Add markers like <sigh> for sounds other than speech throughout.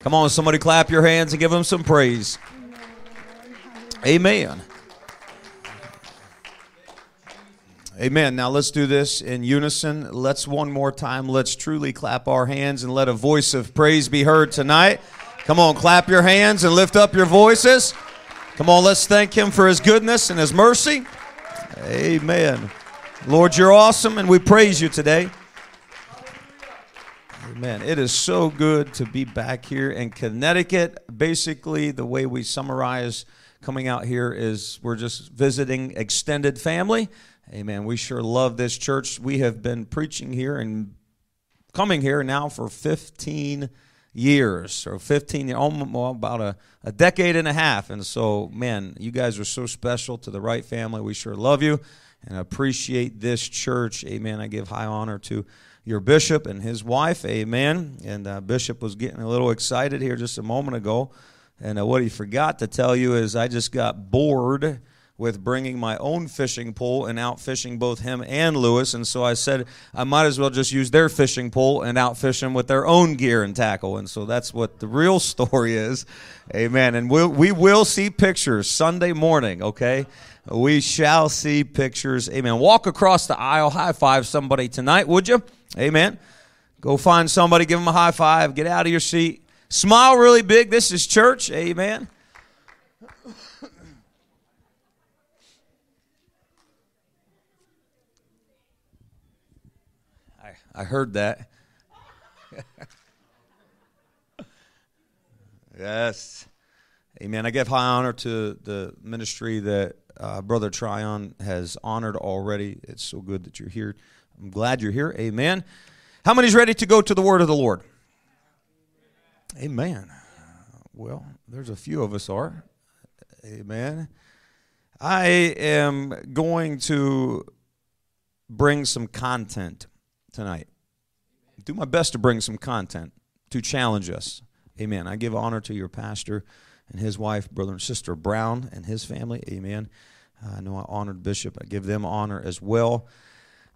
Come on, somebody clap your hands and give him some praise. Amen. Amen. Now let's do this in unison. Let's one more time. Let's truly clap our hands and let a voice of praise be heard tonight. Come on, clap your hands and lift up your voices. Come on, let's thank Him for His goodness and His mercy. Amen. Lord, you're awesome and we praise you today. Amen. It is so good to be back here in Connecticut. Basically, the way we summarize coming out here is we're just visiting extended family. Amen. We sure love this church. We have been preaching here and coming here now for 15 years or 15 almost well, about a, a decade and a half and so man you guys are so special to the Wright family we sure love you and appreciate this church amen i give high honor to your bishop and his wife amen. And uh, bishop was getting a little excited here just a moment ago. And uh, what he forgot to tell you is i just got bored with bringing my own fishing pole and out fishing both him and Lewis. And so I said I might as well just use their fishing pole and out fish them with their own gear and tackle. And so that's what the real <laughs> story is. Amen. And we'll, we will see pictures Sunday morning, okay? We shall see pictures. Amen. Walk across the aisle, high five somebody tonight, would you? Amen. Go find somebody, give them a high five, get out of your seat. Smile really big. This is church. Amen. I heard that. yes. Amen. I give high honor to the ministry that uh, Brother Tryon has honored already. It's so good that you're here. I'm glad you're here. Amen. How many's ready to go to the word of the Lord? Amen. Well, there's a few of us are. Amen. I am going to bring some content tonight. Do my best to bring some content to challenge us. Amen. I give honor to your pastor and his wife, brother and sister Brown, and his family. Amen. I know I honored Bishop. I give them honor as well.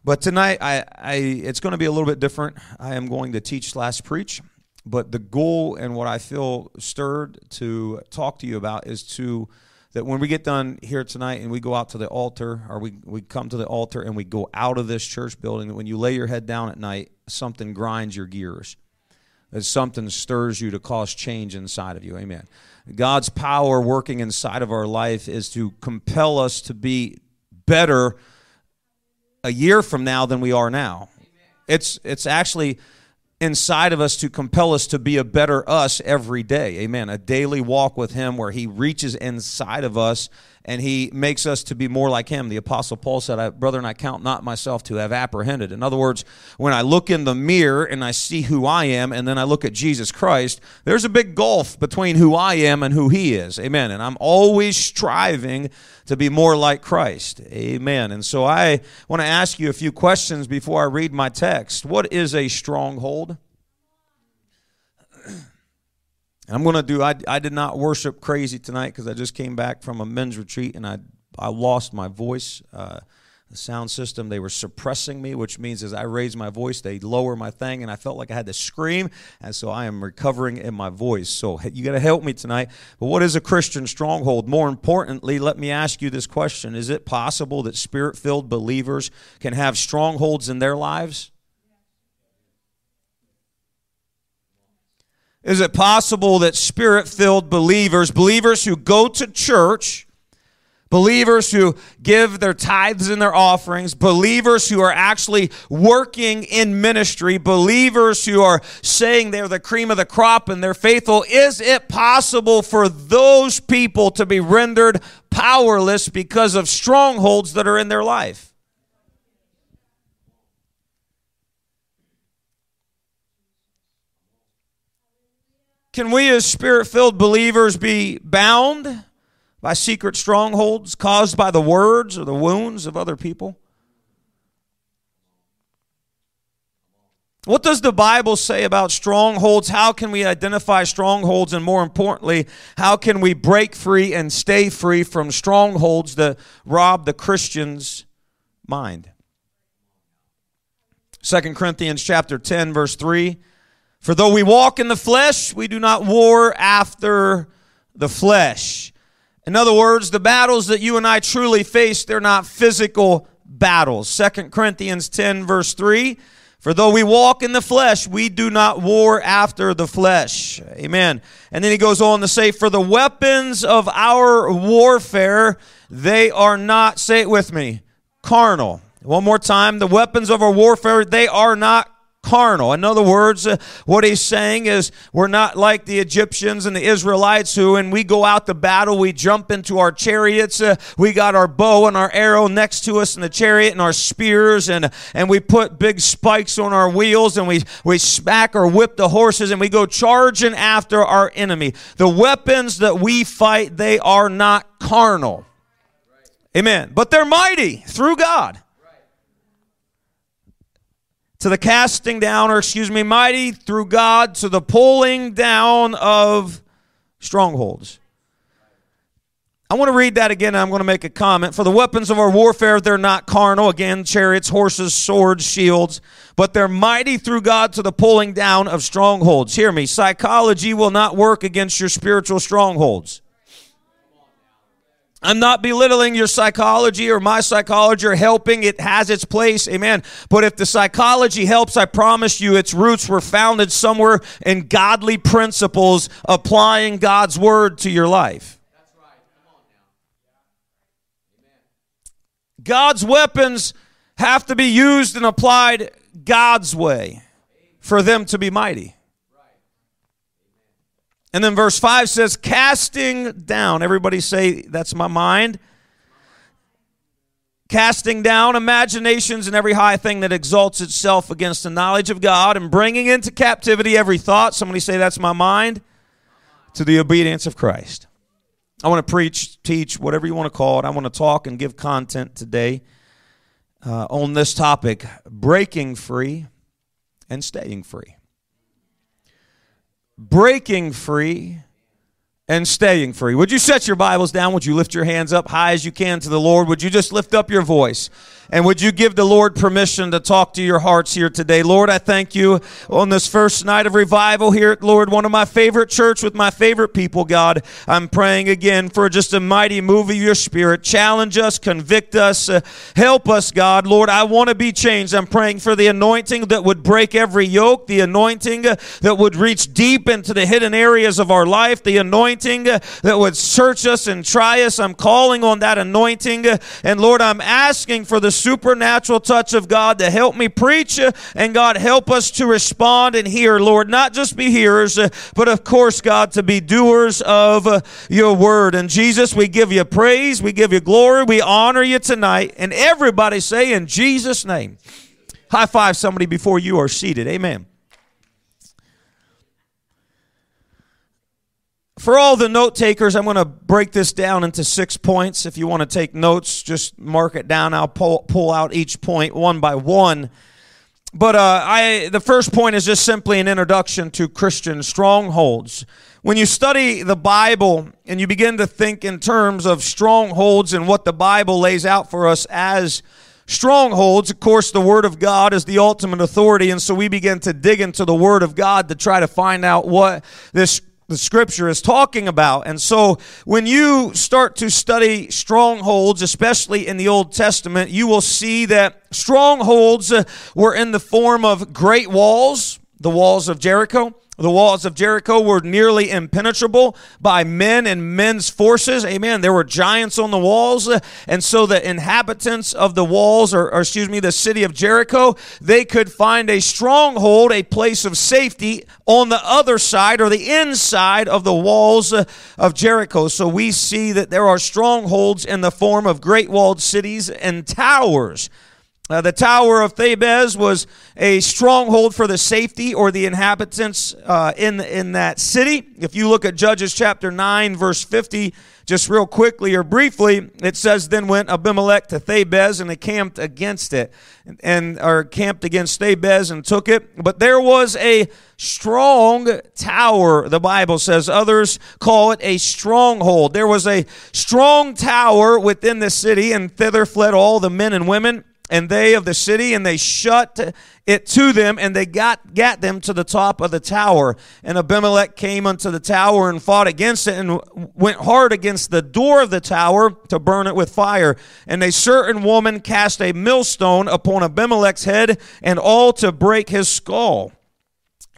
But tonight, I, I it's going to be a little bit different. I am going to teach slash preach. But the goal and what I feel stirred to talk to you about is to that when we get done here tonight and we go out to the altar or we, we come to the altar and we go out of this church building, that when you lay your head down at night, something grinds your gears. That something stirs you to cause change inside of you. Amen. God's power working inside of our life is to compel us to be better a year from now than we are now. It's it's actually inside of us to compel us to be a better us every day. Amen. A daily walk with Him where He reaches inside of us and He makes us to be more like Him. The Apostle Paul said, I, Brother, and I count not myself to have apprehended. In other words, when I look in the mirror and I see who I am and then I look at Jesus Christ, there's a big gulf between who I am and who He is. Amen. And I'm always striving to be more like Christ. Amen. And so I want to ask you a few questions before I read my text. What is a stronghold? I'm going to do, I, I did not worship crazy tonight because I just came back from a men's retreat and I, I lost my voice. Uh, the sound system, they were suppressing me, which means as I raise my voice, they lower my thing, and I felt like I had to scream. And so I am recovering in my voice. So you got to help me tonight. But what is a Christian stronghold? More importantly, let me ask you this question Is it possible that spirit filled believers can have strongholds in their lives? Is it possible that spirit filled believers, believers who go to church, believers who give their tithes and their offerings, believers who are actually working in ministry, believers who are saying they're the cream of the crop and they're faithful, is it possible for those people to be rendered powerless because of strongholds that are in their life? Can we, as spirit filled believers, be bound by secret strongholds caused by the words or the wounds of other people? What does the Bible say about strongholds? How can we identify strongholds? And more importantly, how can we break free and stay free from strongholds that rob the Christian's mind? 2 Corinthians chapter 10 verse 3 For though we walk in the flesh, we do not war after the flesh. In other words, the battles that you and I truly face, they're not physical battles. Second Corinthians 10, verse 3 For though we walk in the flesh, we do not war after the flesh. Amen. And then he goes on to say, For the weapons of our warfare, they are not, say it with me, carnal. One more time, the weapons of our warfare, they are not carnal. In other words, uh, what he's saying is we're not like the Egyptians and the Israelites who, when we go out to battle, we jump into our chariots. Uh, we got our bow and our arrow next to us in the chariot and our spears, and, and we put big spikes on our wheels and we, we smack or whip the horses and we go charging after our enemy. The weapons that we fight, they are not carnal. Amen. But they're mighty through God to the casting down, or excuse me, mighty through God to the pulling down of strongholds. I want to read that again. I'm going to make a comment. For the weapons of our warfare, they're not carnal. Again, chariots, horses, swords, shields, but they're mighty through God to the pulling down of strongholds. Hear me. Psychology will not work against your spiritual strongholds. I'm not belittling your psychology or my psychology or helping. It has its place. Amen. But if the psychology helps, I promise you its roots were founded somewhere in godly principles, applying God's word to your life. God's weapons have to be used and applied God's way for them to be mighty. And then verse 5 says, casting down. Everybody say, that's my mind. Casting down imaginations and every high thing that exalts itself against the knowledge of God and bringing into captivity every thought. Somebody say, that's my mind. To the obedience of Christ. I want to preach, teach, whatever you want to call it. I want to talk and give content today uh, on this topic breaking free and staying free breaking free and staying free. Would you set your Bibles down? Would you lift your hands up high as you can to the Lord? Would you just lift up your voice? And would you give the Lord permission to talk to your hearts here today? Lord, I thank you on this first night of revival here at Lord, one of my favorite church with my favorite people, God. I'm praying again for just a mighty move of your spirit. Challenge us, convict us, uh, help us, God. Lord, I want to be changed. I'm praying for the anointing that would break every yoke, the anointing that would reach deep into the hidden areas of our life, the anointing uh, that would search us and try us. I'm calling on that anointing. And Lord, I'm asking for the supernatural touch of God to help me preach. And God, help us to respond and hear, Lord, not just be hearers, but of course, God, to be doers of your word. And Jesus, we give you praise, we give you glory, we honor you tonight. And everybody say in Jesus' name. High five somebody before you are seated. Amen. For all the note takers, I'm going to break this down into six points. If you want to take notes, just mark it down. I'll pull, pull out each point one by one. But uh, I, the first point is just simply an introduction to Christian strongholds. When you study the Bible and you begin to think in terms of strongholds and what the Bible lays out for us as strongholds, of course, the Word of God is the ultimate authority. And so we begin to dig into the Word of God to try to find out what this the scripture is talking about. And so when you start to study strongholds, especially in the Old Testament, you will see that strongholds uh, were in the form of great walls, the walls of Jericho. The walls of Jericho were nearly impenetrable by men and men's forces. Amen. There were giants on the walls. And so the inhabitants of the walls, or, or, excuse me, the city of Jericho, they could find a stronghold, a place of safety on the other side or the inside of the walls uh, of Jericho. So we see that there are strongholds in the form of great walled cities and towers. Uh, the Tower of Thebes was a stronghold for the safety or the inhabitants uh, in, in that city. If you look at Judges chapter 9, verse 50, just real quickly or briefly, it says, Then went Abimelech to Thebes and encamped against it, and or camped against Thebes and took it. But there was a strong tower, the Bible says. Others call it a stronghold. There was a strong tower within the city, and thither fled all the men and women and they of the city, and they shut it to them, and they got, got them to the top of the tower. And Abimelech came unto the tower and fought against it, and went hard against the door of the tower to burn it with fire. And a certain woman cast a millstone upon Abimelech's head, and all to break his skull.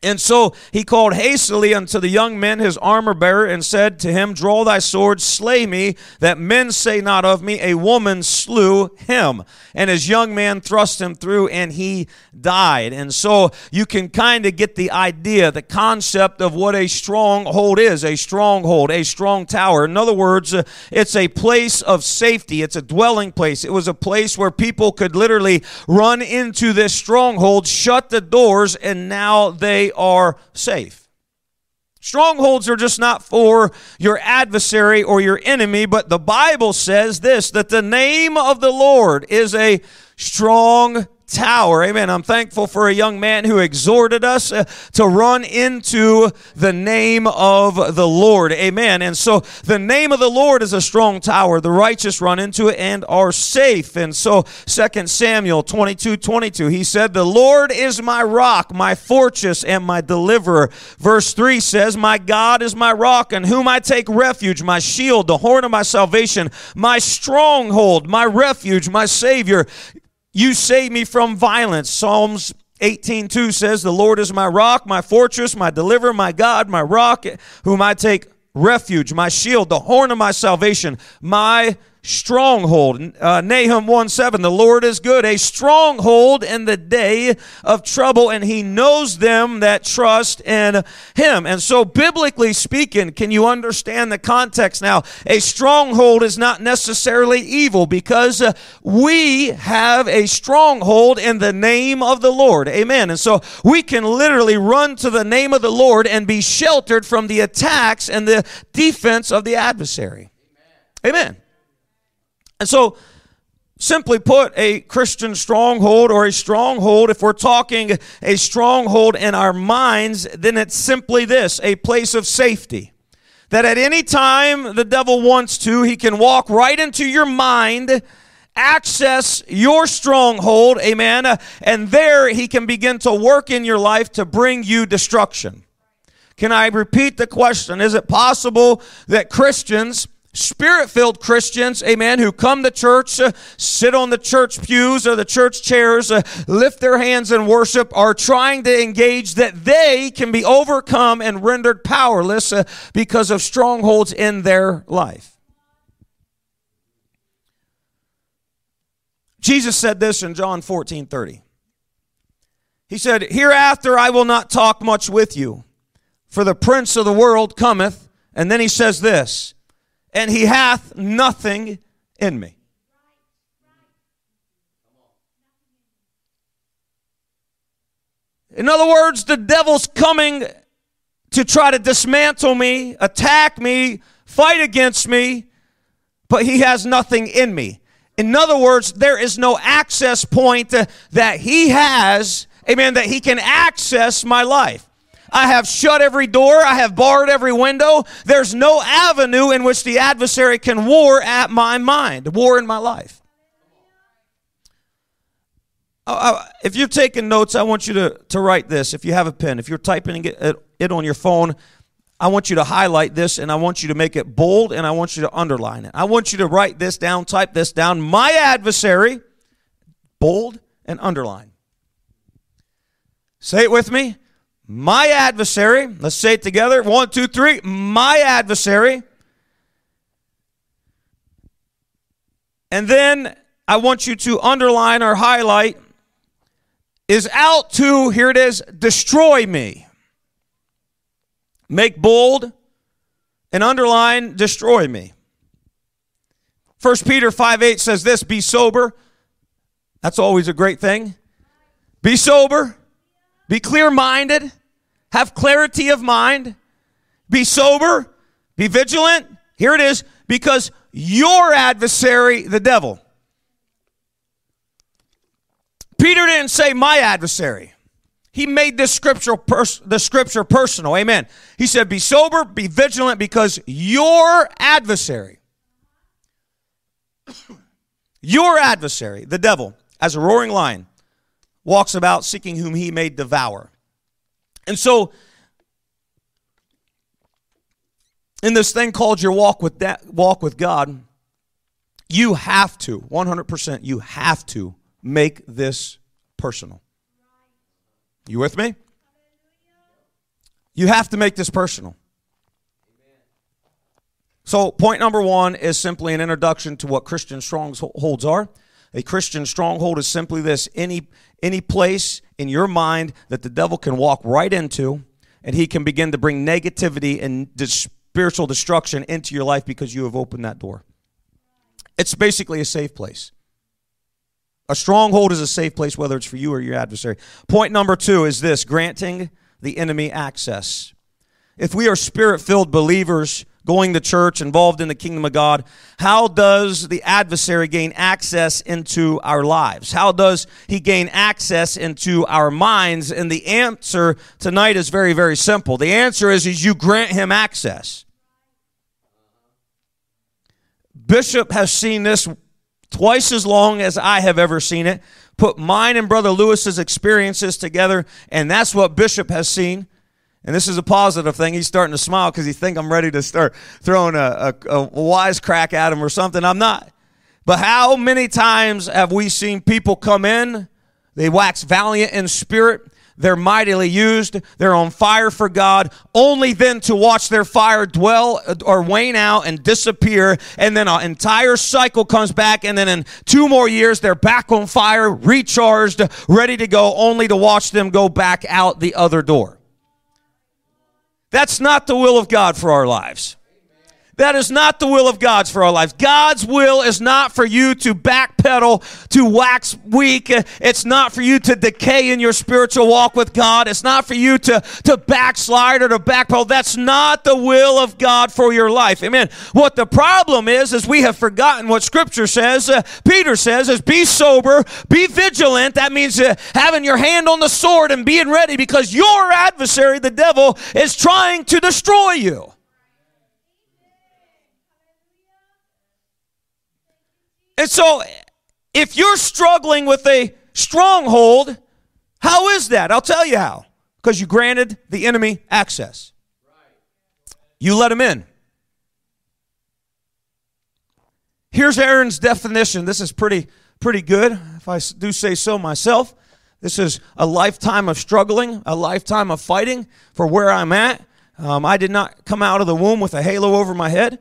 And so he called hastily unto the young men his armor bearer and said to him, Draw thy sword, slay me, that men say not of me, a woman slew him. And his young man thrust him through, and he died. And so you can kind of get the idea, the concept of what a stronghold is a stronghold, a strong tower. In other words, uh, it's a place of safety, it's a dwelling place. It was a place where people could literally run into this stronghold, shut the doors, and now they are safe. Strongholds are just not for your adversary or your enemy, but the Bible says this that the name of the Lord is a strong tower. Amen. I'm thankful for a young man who exhorted us uh, to run into the name of the Lord. Amen. And so the name of the Lord is a strong tower. The righteous run into it and are safe. And so 2 Samuel 22 22, he said, The Lord is my rock, my fortress, and my deliverer. Verse 3 says, My God is my rock, in whom I take refuge, my shield, the horn of my salvation, my stronghold, my refuge, my Savior. You save me from violence. Psalms 18:2 says, "The Lord is my rock, my fortress, my deliverer, my God, my rock, whom I take refuge, my shield, the horn of my salvation, my stronghold. Uh, Nahum 1 7, the Lord is good, a stronghold in the day of trouble, and he knows them that trust in him. And so, biblically speaking, can you understand the context now? A stronghold is not necessarily evil because uh, we have a stronghold in the name of the Lord. Amen. And so, we can literally run to the name of the Lord and be sheltered from the attacks and the defense of the adversary. Amen. Amen. And so, simply put, a Christian stronghold or a stronghold, if we're talking a stronghold in our minds, then it's simply this a place of safety. That at any time the devil wants to, he can walk right into your mind access your stronghold, amen, and there he can begin to work in your life to bring you destruction. Can I repeat the question? Is it possible that Christians Spirit filled Christians, amen, who come to church, uh, sit on the church pews or the church chairs, uh, lift their hands in worship, are trying to engage that they can be overcome and rendered powerless uh, because of strongholds in their life. Jesus said this in John 14 30. He said, Hereafter I will not talk much with you, for the prince of the world cometh. And then he says this and he hath nothing in me. In other words, the devil's coming to try to dismantle me, attack me, fight against me, but he has nothing in me. In other words, there is no access point that he has, amen, that he can access my life. I have shut every door. I have barred every window. There's no avenue in which the adversary can war at my mind, war in my life. If you're taking notes, I want you to, to write this. If you have a pen, if you're typing it, it on your phone, I want you to highlight this and I want you to make it bold and I want you to underline it. I want you to write this down, type this down. My adversary, bold and underline. Say it with me. My adversary, let's say it together. One, two, three. My adversary. And then I want you to underline or highlight is out to, here it is, destroy me. Make bold and underline, destroy me. 1 Peter 5 8 says this be sober. That's always a great thing. Be sober be clear minded, have clarity of mind, be sober, be vigilant. Here it is because your adversary, the devil. Peter didn't say my adversary. He made this scripture pers- the scripture personal. Amen. He said, "Be sober, be vigilant, because your adversary, <coughs> your adversary, the devil, as a roaring lion, walks about seeking whom he may devour. And so, in this thing called your walk with that walk with God, you have to 100% you have to make this personal. You with me? You have to make this personal. So, point number one is simply an introduction to what Christian strongholds are. A Christian stronghold is simply this any, any place in your mind that the devil can walk right into and he can begin to bring negativity and spiritual destruction into your life because you have opened that door. It's basically a safe place. A stronghold is a safe place, whether it's for you or your adversary. Point number two is this granting the enemy access. If we are spirit filled believers, going to church, involved in the kingdom of God, how does the adversary gain access into our lives? How does he gain access into our minds? And the answer tonight is very, very simple. The answer is, is you grant him access. Bishop has seen this twice as long as I have ever seen it. Put mine and Brother Lewis's experiences together, and that's what Bishop has seen. And this is a positive thing. He's starting to smile because he think I'm ready to start throwing a, a, a wise crack at him or something. I'm not. But how many times have we seen people come in? They wax valiant in spirit. They're mightily used. They're on fire for God, only then to watch their fire dwell uh, or wane out and disappear. And then an entire cycle comes back. And then in two more years, they're back on fire, recharged, ready to go, only to watch them go back out the other door. That's not the will of God for our lives. That is not the will of God's for our lives. God's will is not for you to backpedal, to wax weak. It's not for you to decay in your spiritual walk with God. It's not for you to, to backslide or to backpedal. That's not the will of God for your life. Amen. What the problem is, is we have forgotten what Scripture says. Uh, Peter says is be sober, be vigilant. That means uh, having your hand on the sword and being ready because your adversary, the devil, is trying to destroy you. And so, if you're struggling with a stronghold, how is that? I'll tell you how. Because you granted the enemy access, you let him in. Here's Aaron's definition. This is pretty pretty good, if I do say so myself. This is a lifetime of struggling, a lifetime of fighting for where I'm at. Um, I did not come out of the womb with a halo over my head.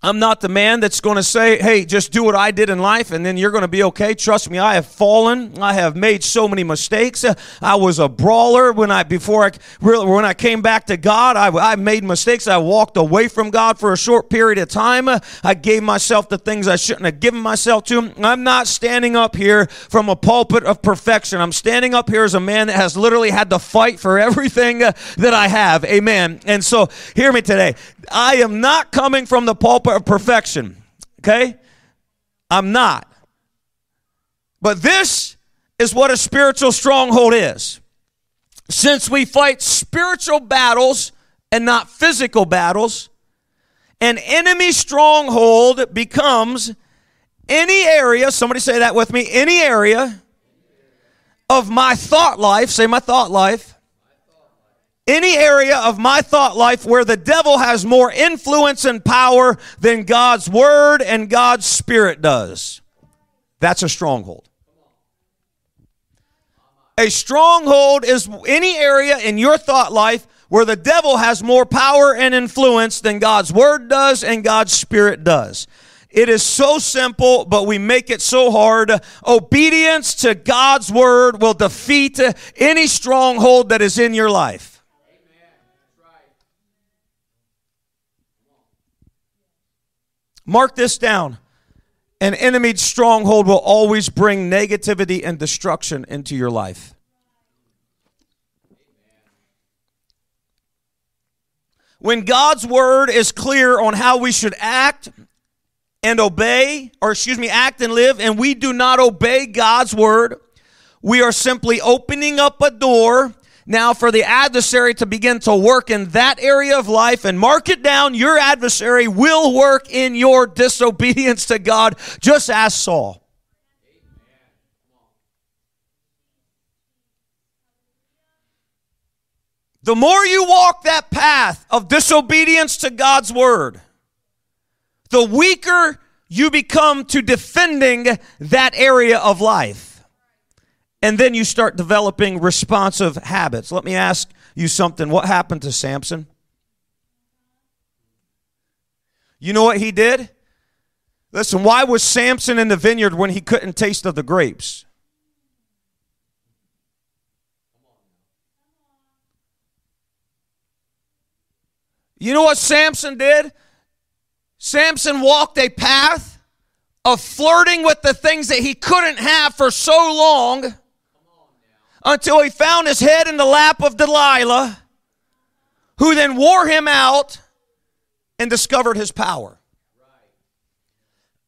I'm not the man that's going to say, hey, just do what I did in life and then you're going to be okay. Trust me, I have fallen. I have made so many mistakes. I was a brawler when I, before I, really, when I came back to God, I, I made mistakes. I walked away from God for a short period of time. I gave myself the things I shouldn't have given myself to. I'm not standing up here from a pulpit of perfection. I'm standing up here as a man that has literally had to fight for everything that I have. Amen. And so, hear me today. I am not coming from the pulpit of perfection. Okay? I'm not. But this is what a spiritual stronghold is. Since we fight spiritual battles and not physical battles, an enemy stronghold becomes any area, somebody say that with me, any area of my thought life, say my thought life, any area of my thought life where the devil has more influence and power than God's word and God's spirit does. That's a stronghold. A stronghold is any area in your thought life where the devil has more power and influence than God's word does and God's spirit does. It is so simple, but we make it so hard. Obedience to God's word will defeat any stronghold that is in your life. Mark this down. An enemy stronghold will always bring negativity and destruction into your life. When God's word is clear on how we should act and obey, or excuse me, act and live, and we do not obey God's word, we are simply opening up a door now for the adversary to begin to work in that area of life and mark it down. Your adversary will work in your disobedience to God, just as Saul. The more you walk that path of disobedience to God's word, the weaker you become to defending that area of life. And then you start developing responsive habits. Let me ask you something. What happened to Samson? You know what he did? Listen, why was Samson in the vineyard when he couldn't taste of the grapes? You know what Samson did? Samson walked a path of flirting with the things that he couldn't have for so long until he found his head in the lap of Delilah, who then wore him out and discovered his power.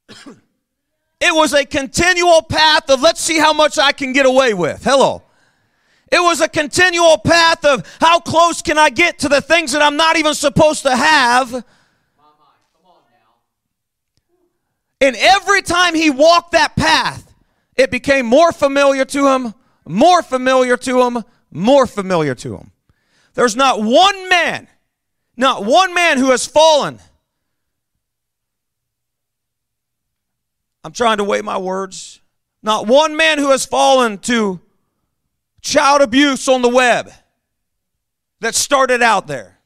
<clears throat> it was a continual path of let's see how much I can get away with. Hello. It was a continual path of how close can I get to the things that I'm not even supposed to have. And every time he walked that path, it became more familiar to him, more familiar to him, more familiar to him. There's not one man, not one man who has fallen. I'm trying to weigh my words. Not one man who has fallen to child abuse on the web that started out there.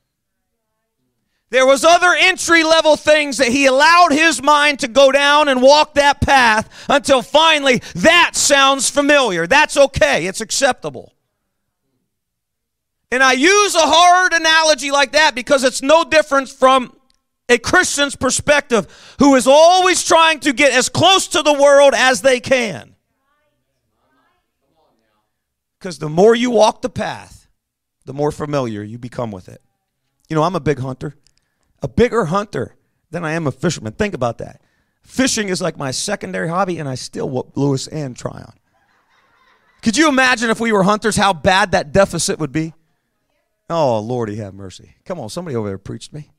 There was other entry level things that he allowed his mind to go down and walk that path until finally that sounds familiar. That's okay. It's acceptable. And I use a hard analogy like that because it's no different from a Christian's perspective who is always trying to get as close to the world as they can. Because the more you walk the path, the more familiar you become with it. You know, I'm a big hunter, a bigger hunter than I am a fisherman. Think about that. Fishing is like my secondary hobby, and I still whoop Lewis and Tryon. Could you imagine if we were hunters, how bad that deficit would be? Oh, Lordy, have mercy. Come on, somebody over there preached me.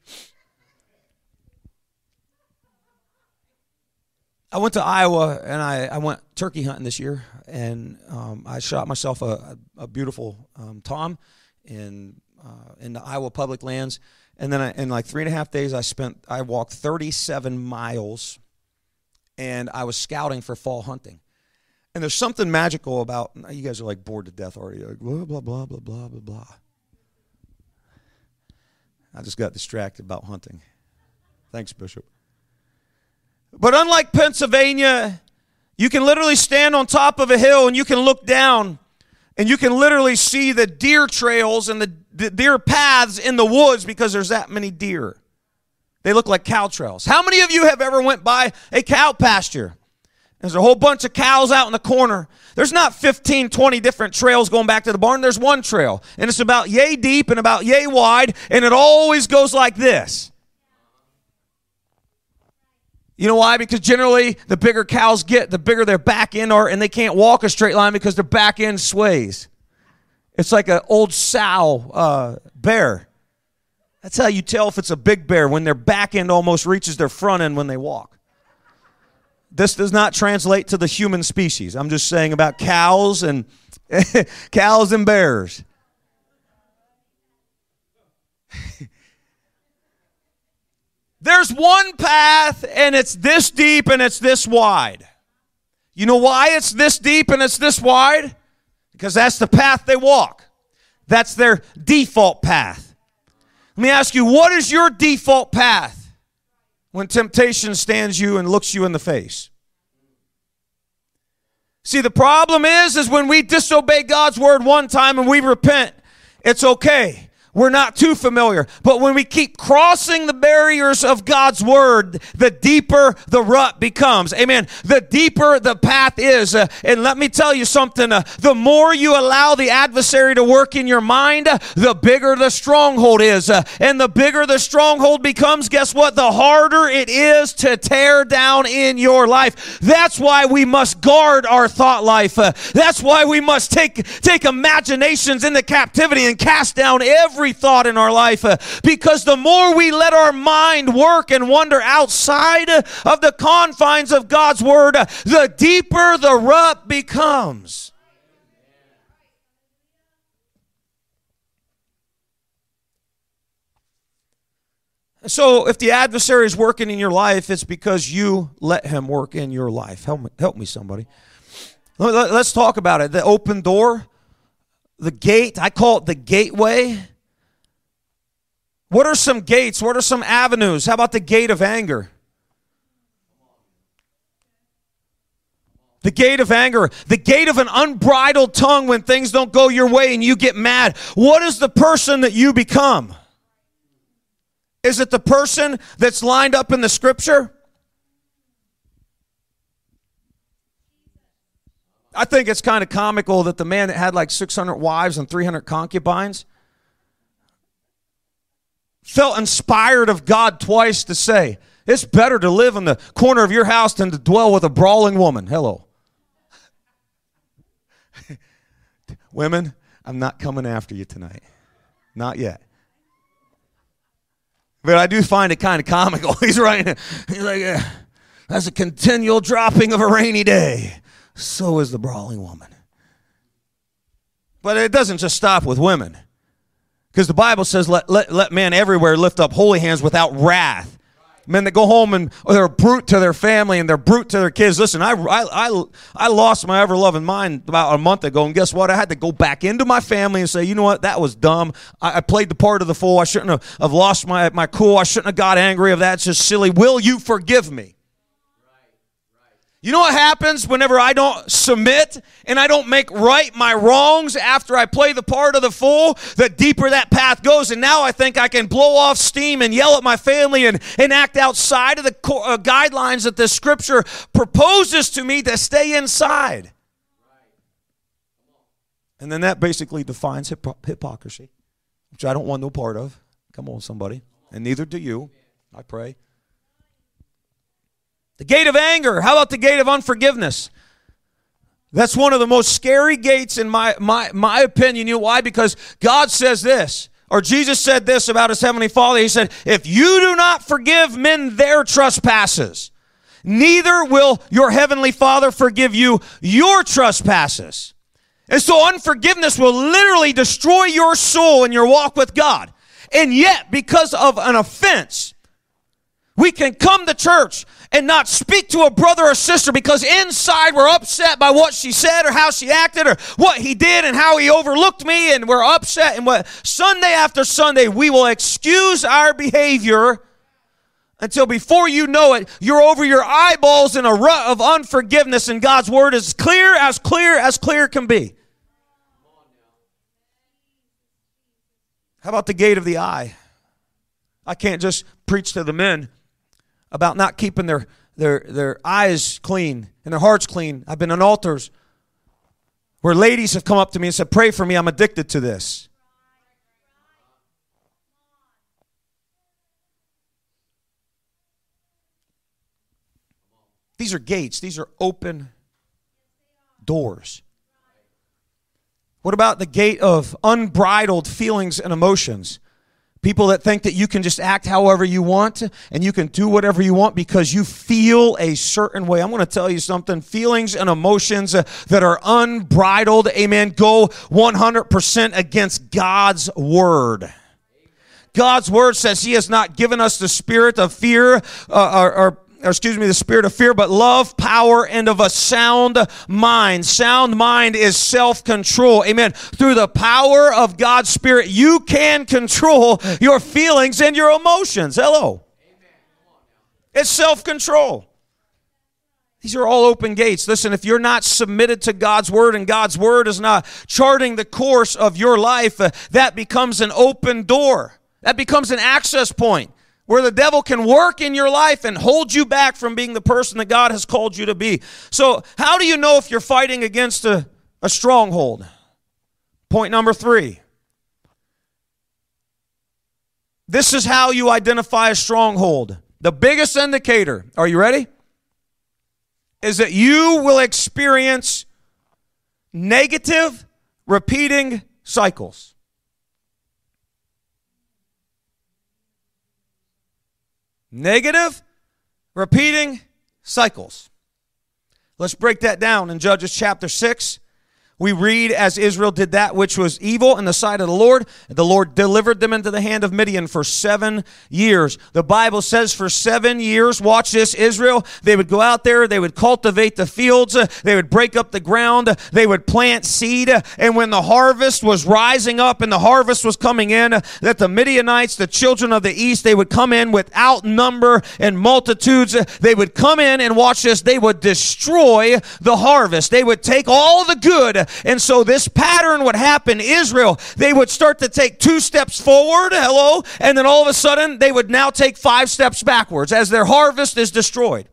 I went to Iowa and I, I went turkey hunting this year, and um, I shot myself a, a beautiful um, tom in uh, in the Iowa public lands. And then I, in like three and a half days, I spent I walked 37 miles, and I was scouting for fall hunting. And there's something magical about you guys are like bored to death already. Like blah blah blah blah blah blah blah. I just got distracted about hunting. Thanks, Bishop. But unlike Pennsylvania, you can literally stand on top of a hill and you can look down and you can literally see the deer trails and the, deer paths in the woods because there's that many deer. They look like cow trails. How many of you have ever went by a cow pasture? There's a whole bunch of cows out in the corner. There's not 15, 20 different trails going back to the barn. There's one trail. And it's about yay deep and about yay wide. And it always goes like this. You know why? Because generally, the bigger cows get, the bigger their back end are, and they can't walk a straight line because their back end sways. It's like an old sow uh, bear. That's how you tell if it's a big bear when their back end almost reaches their front end when they walk. This does not translate to the human species. I'm just saying about cows and <laughs> cows and bears. <laughs> There's one path and it's this deep and it's this wide. You know why it's this deep and it's this wide? Because that's the path they walk. That's their default path. Let me ask you, what is your default path when temptation stands you and looks you in the face? See, the problem is, is when we disobey God's word one time and we repent, it's okay we're not too familiar. But when we keep crossing the barriers of God's word, the deeper the rut becomes. Amen. The deeper the path is. Uh, and let me tell you something. Uh, the more you allow the adversary to work in your mind, uh, the bigger the stronghold is. Uh, and the bigger the stronghold becomes, guess what? The harder it is to tear down in your life. That's why we must guard our thought life. Uh, that's why we must take, take imaginations into captivity and cast down every every thought in our life uh, because the more we let our mind work and wander outside of the confines of God's word, uh, the deeper the rut becomes. So if the adversary is working in your life, it's because you let him work in your life. Help me, help me somebody. Let's talk about it. The open door, the gate, I call it the gateway. What are some gates? What are some avenues? How about the gate of anger? The gate of anger, the gate of an unbridled tongue when things don't go your way and you get mad. What is the person that you become? Is it the person that's lined up in the scripture? I think it's kind of comical that the man that had like 600 wives and 300 concubines felt inspired of God twice to say, It's better to live in the corner of your house than to dwell with a brawling woman. Hello. <laughs> Women, I'm not coming after you tonight. Not yet. But I do find it kind of comical. <laughs> He's writing, he's like, that's a continual dropping of a rainy day. So is the brawling woman. But it doesn't just stop with women. Because the Bible says, let, let, let men everywhere lift up holy hands without wrath men that go home and they're brute to their family and they're brute to their kids. Listen, I, I, I, I lost my ever loving mind about a month ago, and guess what? I had to go back into my family and say, you know what? That was dumb. I, I played the part of the fool. I shouldn't have, have lost my, my cool. I shouldn't have got angry of that. It's just silly. Will you forgive me? You know what happens whenever I don't submit and I don't make right my wrongs after I play the part of the fool? The deeper that path goes. And now I think I can blow off steam and yell at my family and, and act outside of the uh, guidelines that the scripture proposes to me to stay inside. And then that basically defines hypocrisy, which I don't want no part of. Come on, somebody. And neither do you, I pray. The gate of anger. How about the gate of unforgiveness? That's one of the most scary gates in my, my, my opinion. You know why? Because God says this, or Jesus said this about his heavenly Father. He said, If you do not forgive men their trespasses, neither will your heavenly Father forgive you your trespasses. And so unforgiveness will literally destroy your soul in your walk with God. And yet, because of an offense, we can come to church and not speak to a brother or sister because inside we're upset by what she said or how she acted or what he did and how he overlooked me and we're upset and what Sunday after Sunday we will excuse our behavior until before you know it you're over your eyeballs in a rut of unforgiveness and God's word is clear as clear as clear can be. How about the gate of the eye? I can't just preach to the men about not keeping their, their, their eyes clean and their hearts clean. I've been on altars where ladies have come up to me and said, Pray for me, I'm addicted to this. These are gates, these are open doors. What about the gate of unbridled feelings and emotions? People that think that you can just act however you want and you can do whatever you want because you feel a certain way. I'm going to tell you something. Feelings and emotions that are unbridled, amen, go 100% against God's word. God's word says He has not given us the spirit of fear uh, or, or or excuse me, the spirit of fear, but love, power, and of a sound mind. Sound mind is self control. Amen. Through the power of God's Spirit, you can control your feelings and your emotions. Hello. It's self control. These are all open gates. Listen, if you're not submitted to God's word and God's word is not charting the course of your life, uh, that becomes an open door. That becomes an access point where the devil can work in your life and hold you back from being the person that God has called you to be. So, how do you know if you're fighting against a, a stronghold? Point number three. This is how you identify a stronghold. The biggest indicator, are you ready? Is that you will experience negative repeating cycles. Negative, repeating cycles. Let's break that down in Judges chapter 6. We read as Israel did that which was evil in the sight of the Lord. The Lord delivered them into the hand of Midian for seven years. The Bible says for seven years, watch this, Israel, they would go out there, they would cultivate the fields, they would break up the ground, they would plant seed. And when the harvest was rising up and the harvest was coming in, that the Midianites, the children of the east, they would come in without number and multitudes. They would come in and watch this, they would destroy the harvest. They would take all the good and so this pattern would happen. Israel, they would start to take two steps forward, hello, and then all of a sudden they would now take five steps backwards as their harvest is destroyed.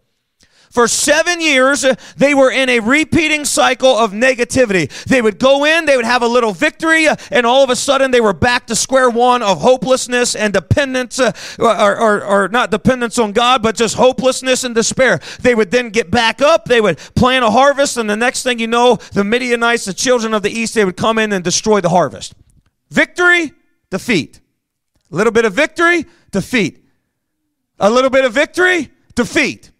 For seven years, they were in a repeating cycle of negativity. They would go in, they would have a little victory, uh, and all of a sudden they were back to square one of hopelessness and dependence, uh, or, or, or not dependence on God, but just hopelessness and despair. They would then get back up, they would plant a harvest, and the next thing you know, the Midianites, the children of the east, they would come in and destroy the harvest. Victory, defeat. A little bit of victory, defeat. A little bit of victory, defeat.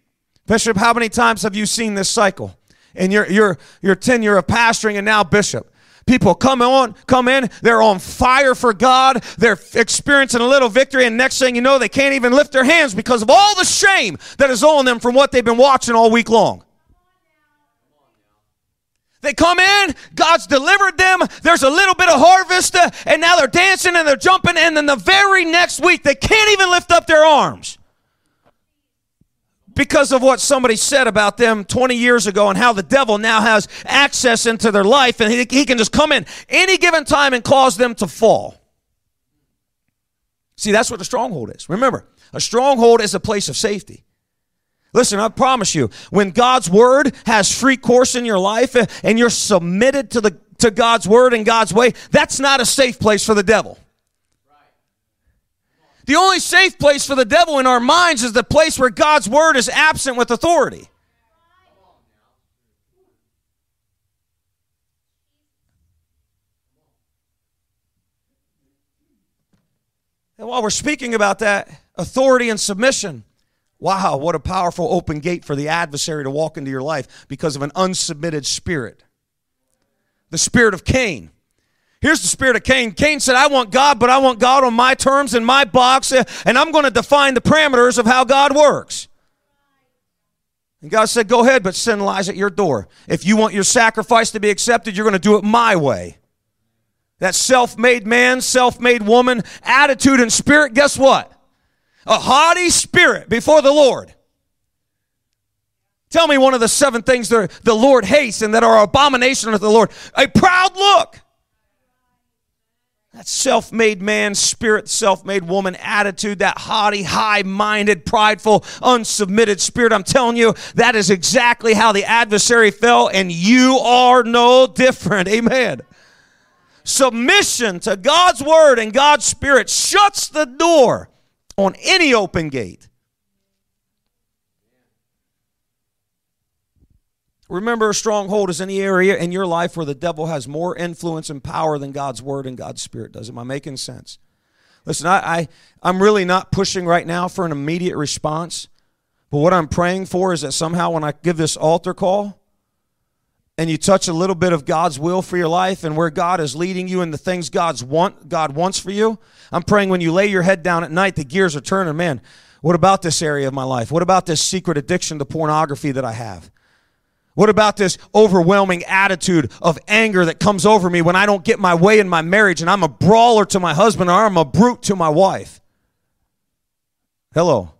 Bishop, how many times have you seen this cycle in your, your, your tenure of pastoring and now bishop? People come on, come in, they're on fire for God, they're experiencing a little victory, and next thing you know, they can't even lift their hands because of all the shame that is on them from what they've been watching all week long. They come in, God's delivered them, there's a little bit of harvest, uh, and now they're dancing and they're jumping, and then the very next week, they can't even lift up their arms because of what somebody said about them 20 years ago and how the devil now has access into their life and he, he, can just come in any given time and cause them to fall. See, that's what a stronghold is. Remember, a stronghold is a place of safety. Listen, I promise you, when God's word has free course in your life and you're submitted to the to God's word and God's way, that's not a safe place for the devil. The only safe place for the devil in our minds is the place where God's word is absent with authority. And while we're speaking about that, authority and submission, wow, what a powerful open gate for the adversary to walk into your life because of an unsubmitted spirit. The spirit of Cain. Here's the spirit of Cain. Cain said, I want God, but I want God on my terms in my box, uh, and I'm going to define the parameters of how God works. And God said, Go ahead, but sin lies at your door. If you want your sacrifice to be accepted, you're going to do it my way. That self made man, self made woman attitude and spirit, guess what? A haughty spirit before the Lord. Tell me one of the seven things that the Lord hates and that are abomination of the Lord. A proud look. That self made man, spirit, self made woman attitude, that haughty, high minded, prideful, unsubmitted spirit. I'm telling you, that is exactly how the adversary fell, and you are no different. Amen. Submission to God's word and God's spirit shuts the door on any open gate. Remember, a stronghold is any area in your life where the devil has more influence and power than God's word and God's spirit does. Am I making sense? Listen, I, I, I'm really not pushing right now for an immediate response. But what I'm praying for is that somehow when I give this altar call and you touch a little bit of God's will for your life and where God is leading you and the things God's want, God wants for you, I'm praying when you lay your head down at night, the gears are turning. Man, what about this area of my life? What about this secret addiction to pornography that I have? What about this overwhelming attitude of anger that comes over me when I don't get my way in my marriage and I'm a brawler to my husband or I'm a brute to my wife? Hello.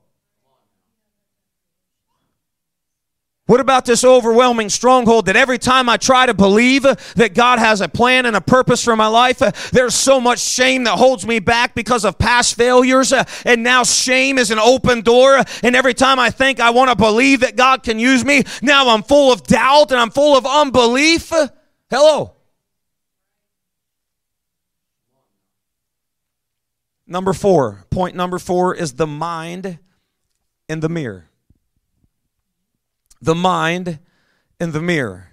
What about this overwhelming stronghold that every time I try to believe that God has a plan and a purpose for my life, there's so much shame that holds me back because of past failures, and now shame is an open door. And every time I think I want to believe that God can use me, now I'm full of doubt and I'm full of unbelief. Hello. Number four, point number four is the mind in the mirror the mind, and the mirror.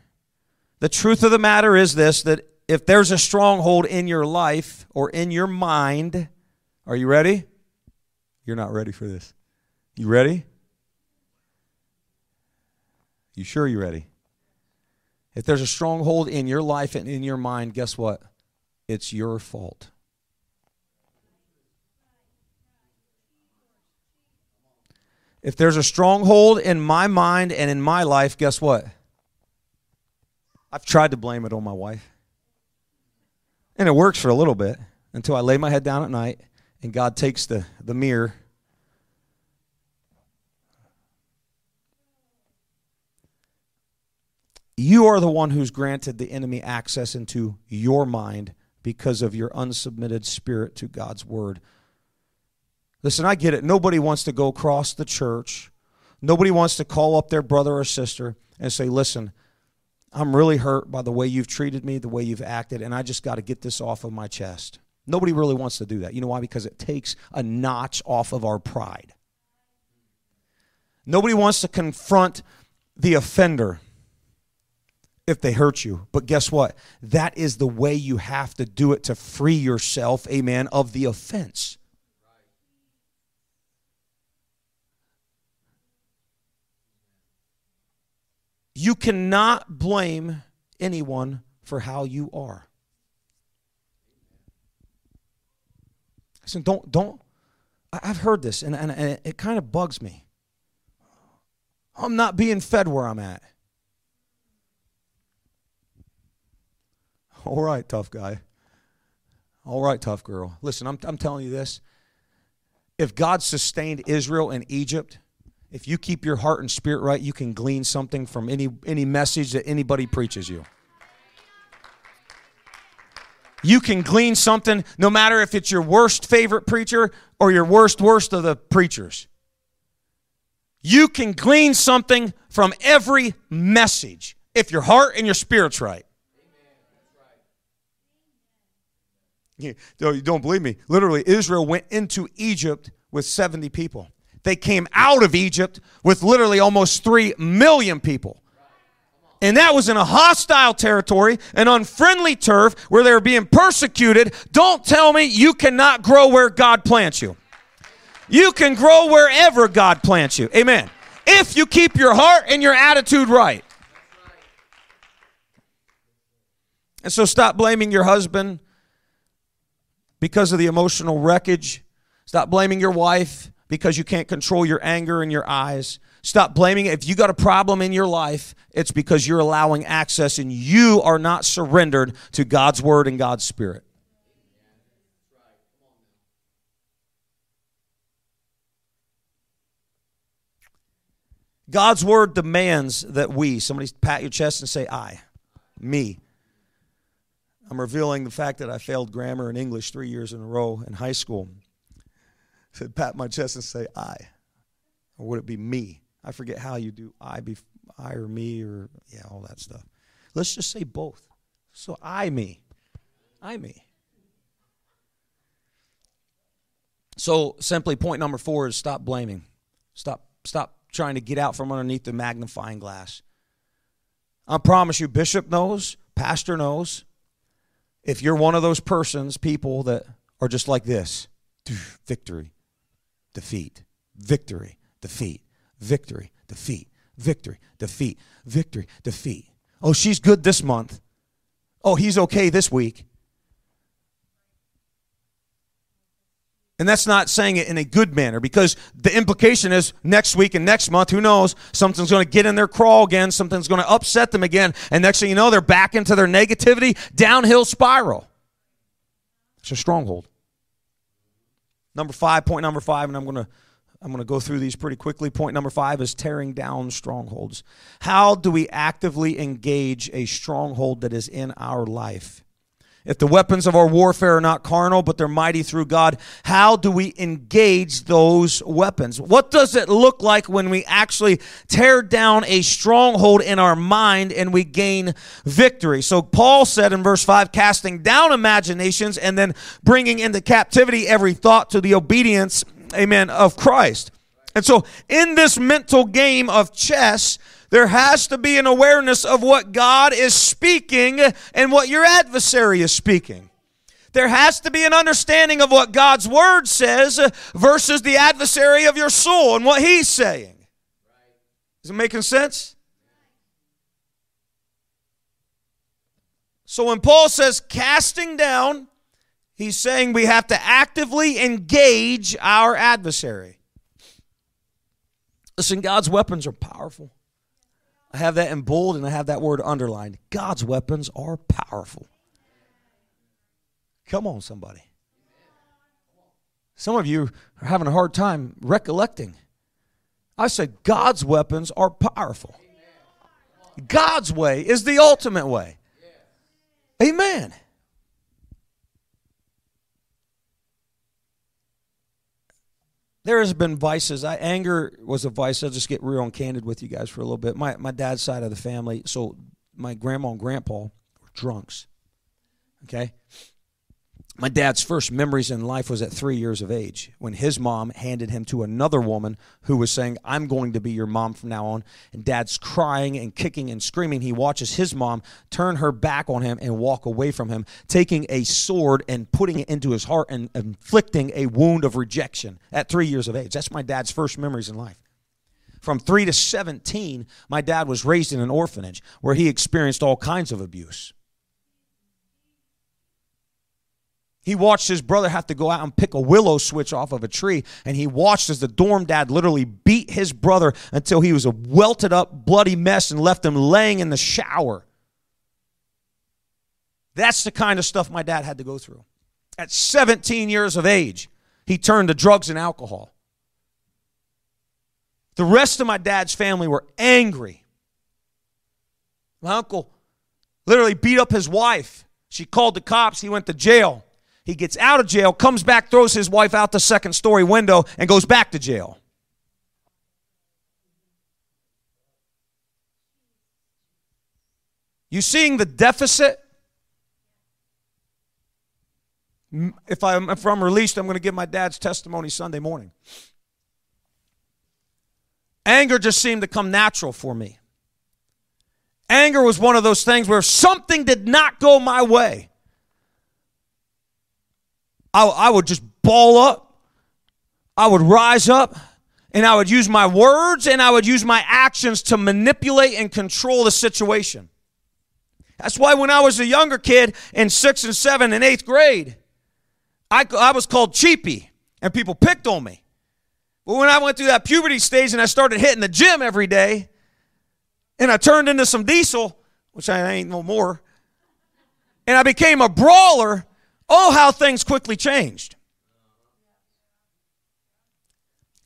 The truth of the matter is this that if there's a stronghold in your life or in your mind, are you ready? You're not ready for this. You ready? You sure you're ready? If there's a stronghold in your life and in your mind, guess what? It's your fault. If there's a stronghold in my mind and in my life, guess what? I've tried to blame it on my wife. And it works for a little bit until I lay my head down at night and God takes the, the mirror. You are the one who's granted the enemy access into your mind because of your unsubmitted spirit to God's word. Listen, I get it. Nobody wants to go across the church. Nobody wants to call up their brother or sister and say, Listen, I'm really hurt by the way you've treated me, the way you've acted, and I just got to get this off of my chest. Nobody really wants to do that. You know why? Because it takes a notch off of our pride. Nobody wants to confront the offender if they hurt you. But guess what? That is the way you have to do it to free yourself, amen, of the offense. You cannot blame anyone for how you are. Listen, don't, don't, I've heard this and, and, and it kind of bugs me. I'm not being fed where I'm at. All right, tough guy. All right, tough girl. Listen, I'm, I'm telling you this. If God sustained Israel and Egypt, if you keep your heart and spirit right, you can glean something from any, any message that anybody preaches you. You can glean something no matter if it's your worst favorite preacher or your worst, worst of the preachers. You can glean something from every message if your heart and your spirit's right. You don't believe me. Literally, Israel went into Egypt with 70 people. They came out of Egypt with literally almost 3 million people. And that was in a hostile territory, an unfriendly turf where they were being persecuted. Don't tell me you cannot grow where God plants you. You can grow wherever God plants you. Amen. If you keep your heart and your attitude right. And so stop blaming your husband because of the emotional wreckage. Stop blaming your wife because you can't control your anger and your eyes. Stop blaming it. If you got a problem in your life, it's because you're allowing access and you are not surrendered to God's word and God's spirit. God's word demands that we, somebody pat your chest and say, I, me. I'm revealing the fact that I failed grammar and English three years in a row in high school. Said, pat my chest and say, I. Or would it be me? I forget how you do I be I or me or yeah, all that stuff. Let's just say both. So I me. I me. So simply point number 4 is stop blaming. Stop stop trying to get out from underneath the magnifying glass. I promise you bishop knows, pastor knows. If you're one of those persons, people that are just like this, <sniffs> victory, defeat, victory, defeat, victory, defeat, victory, defeat, victory, defeat. Oh, she's good this month. Oh, he's okay this week. And that's not saying it in a good manner because the implication is next week and next month, who knows, something's going to get in their crawl again, something's going to upset them again, and next thing you know, they're back into their negativity, downhill spiral. It's a stronghold. Number five, point number five, and I'm going to I'm going to go through these pretty quickly. Point number five is tearing down strongholds. How do we actively engage a stronghold that is in our life? If the weapons of our warfare are not carnal, but they're mighty through God, how do we engage those weapons? What does it look like when we actually tear down a stronghold in our mind and we gain victory? So, Paul said in verse 5 casting down imaginations and then bringing into captivity every thought to the obedience amen, of Christ. And so, in this mental game of chess, there has to be an awareness of what God is speaking and what your adversary is speaking. There has to be an understanding of what God's word says versus the adversary of your soul and what he's saying. Is it making sense? So when Paul says casting down, he's saying we have to actively engage our adversary. Listen, God's weapons are powerful. I have that in bold and I have that word underlined. God's weapons are powerful. Come on, somebody. Some of you are having a hard time recollecting. I said, God's weapons are powerful. God's way is the ultimate way. Amen. There has been vices. I, anger was a vice. I'll just get real and candid with you guys for a little bit. My, my dad's side of the family, so my grandma and grandpa were drunks. Okay? My dad's first memories in life was at three years of age when his mom handed him to another woman who was saying, I'm going to be your mom from now on. And dad's crying and kicking and screaming. He watches his mom turn her back on him and walk away from him, taking a sword and putting it into his heart and inflicting a wound of rejection at three years of age. That's my dad's first memories in life. From three to 17, my dad was raised in an orphanage where he experienced all kinds of abuse. He watched his brother have to go out and pick a willow switch off of a tree, and he watched as the dorm dad literally beat his brother until he was a welted up, bloody mess and left him laying in the shower. That's the kind of stuff my dad had to go through. At 17 years of age, he turned to drugs and alcohol. The rest of my dad's family were angry. My uncle literally beat up his wife. She called the cops. He went to jail. He gets out of jail, comes back, throws his wife out the second story window, and goes back to jail. You seeing the deficit? If I'm, if I'm released, I'm going to give my dad's testimony Sunday morning. Anger just seemed to come natural for me. Anger was one of those things where something did not go my way, I, I would just ball up. I would rise up and I would use my words and I would use my actions to manipulate and control the situation. That's why when I was a younger kid in sixth and seventh and eighth grade, I, I was called cheapy and people picked on me. But when I went through that puberty stage and I started hitting the gym every day and I turned into some diesel, which I ain't no more, and I became a brawler, Oh, how things quickly changed.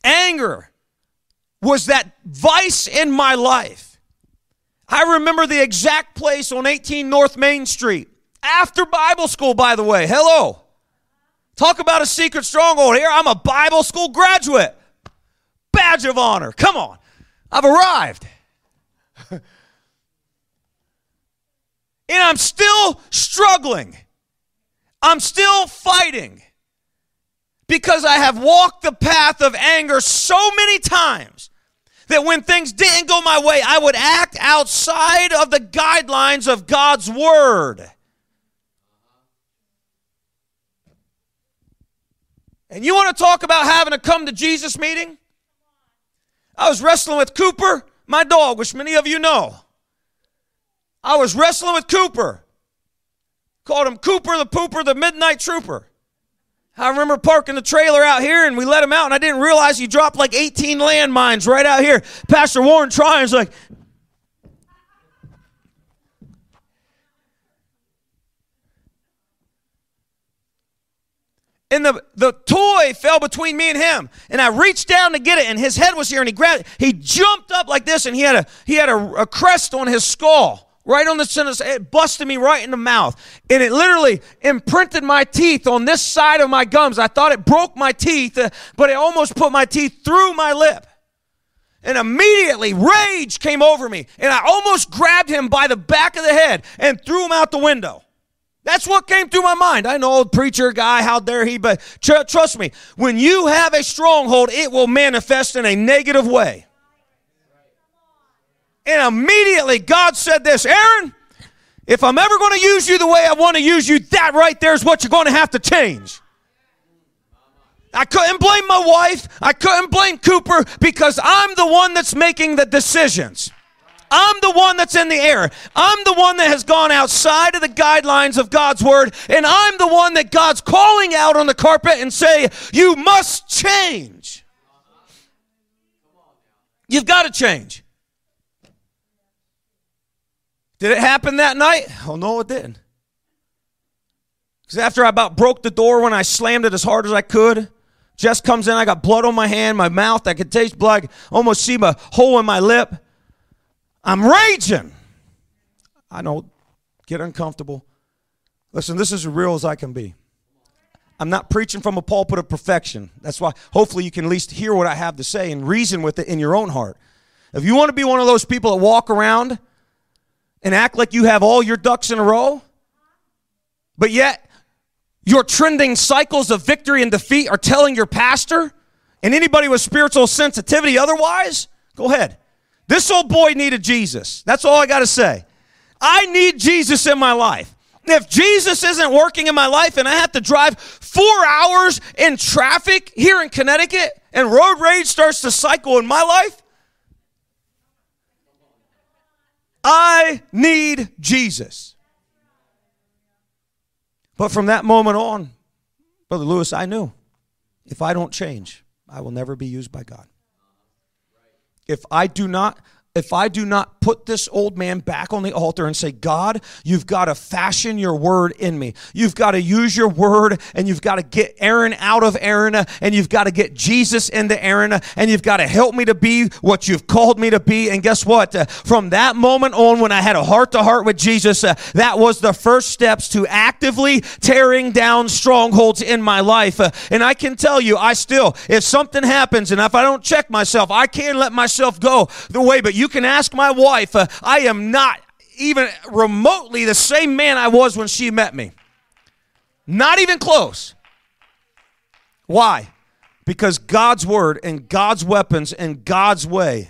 Anger was that vice in my life. I remember the exact place on 18 North Main Street. After Bible school, by the way. Hello. Talk about a secret stronghold here. I'm a Bible school graduate. Badge of honor. Come on. I've arrived. <laughs> and I'm still struggling. I'm still fighting because I have walked the path of anger so many times that when things didn't go my way, I would act outside of the guidelines of God's Word. And you want to talk about having a come to Jesus meeting? I was wrestling with Cooper, my dog, which many of you know. I was wrestling with Cooper. Called him Cooper the Pooper, the Midnight Trooper. I remember parking the trailer out here and we let him out, and I didn't realize he dropped like 18 landmines right out here. Pastor Warren Tryon's like, and the, the toy fell between me and him and i reached down to get it and his head was here and he grabbed it he jumped up like this and he had a he had a, a crest on his skull right on the center. It busted me right in the mouth. And it literally imprinted my teeth on this side of my gums. I thought it broke my teeth, uh, but it almost put my teeth through my lip. And immediately rage came over me. And I almost grabbed him by the back of the head and threw him out the window. That's what came through my mind. I know, old preacher guy, how dare he, but tr- trust me, when you have a stronghold, it will manifest in a negative way. And immediately God said this Aaron, if I'm ever going to use you the way I want to use you, that right there is what you're going to have to change. I couldn't blame my wife. I couldn't blame Cooper because I'm the one that's making the decisions. I'm the one that's in the air. I'm the one that has gone outside of the guidelines of God's word, and I'm the one that God's calling out on the carpet and say, "You must change." You've got to change. Did it happen that night? Oh no, it didn't. Because after I about broke the door when I slammed it as hard as I could, Jess comes in. I got blood on my hand, my mouth. I could taste blood. almost see my hole in my lip. I'm raging. I know, get uncomfortable. Listen, this is as real as I can be. I'm not preaching from a pulpit of perfection. That's why hopefully you can at least hear what I have to say and reason with it in your own heart. If you want to be one of those people that walk around and act like you have all your ducks in a row, but yet your trending cycles of victory and defeat are telling your pastor and anybody with spiritual sensitivity otherwise, go ahead. This old boy needed Jesus. That's all I got to say. I need Jesus in my life. If Jesus isn't working in my life and I have to drive four hours in traffic here in Connecticut and road rage starts to cycle in my life, I need Jesus. But from that moment on, Brother Lewis, I knew if I don't change, I will never be used by God. If I do not if I do not put this old man back on the altar and say, God, you've got to fashion your word in me. You've got to use your word and you've got to get Aaron out of Aaron and you've got to get Jesus into Aaron and you've got to help me to be what you've called me to be. And guess what? Uh, from that moment on, when I had a heart to heart with Jesus, uh, that was the first steps to actively tearing down strongholds in my life. Uh, and I can tell you, I still, if something happens and if I don't check myself, I can't let myself go the way, but you you can ask my wife. Uh, I am not even remotely the same man I was when she met me. Not even close. Why? Because God's word and God's weapons and God's way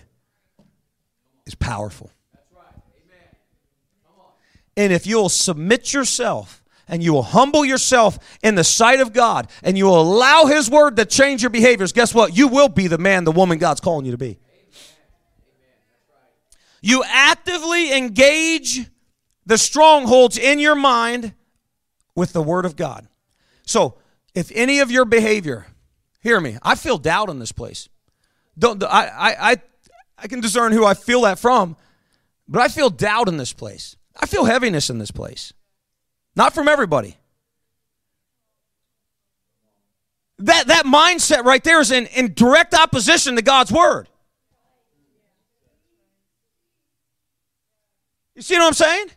is powerful. And if you'll submit yourself and you will humble yourself in the sight of God and you will allow His word to change your behaviors, guess what? You will be the man, the woman God's calling you to be. You actively engage the strongholds in your mind with the Word of God. So, if any of your behavior, hear me, I feel doubt in this place. Don't I, I, I, can discern who I feel that from, but I feel doubt in this place. I feel heaviness in this place. Not from everybody. That, that mindset right there is in, in direct opposition to God's word. You see what I'm saying?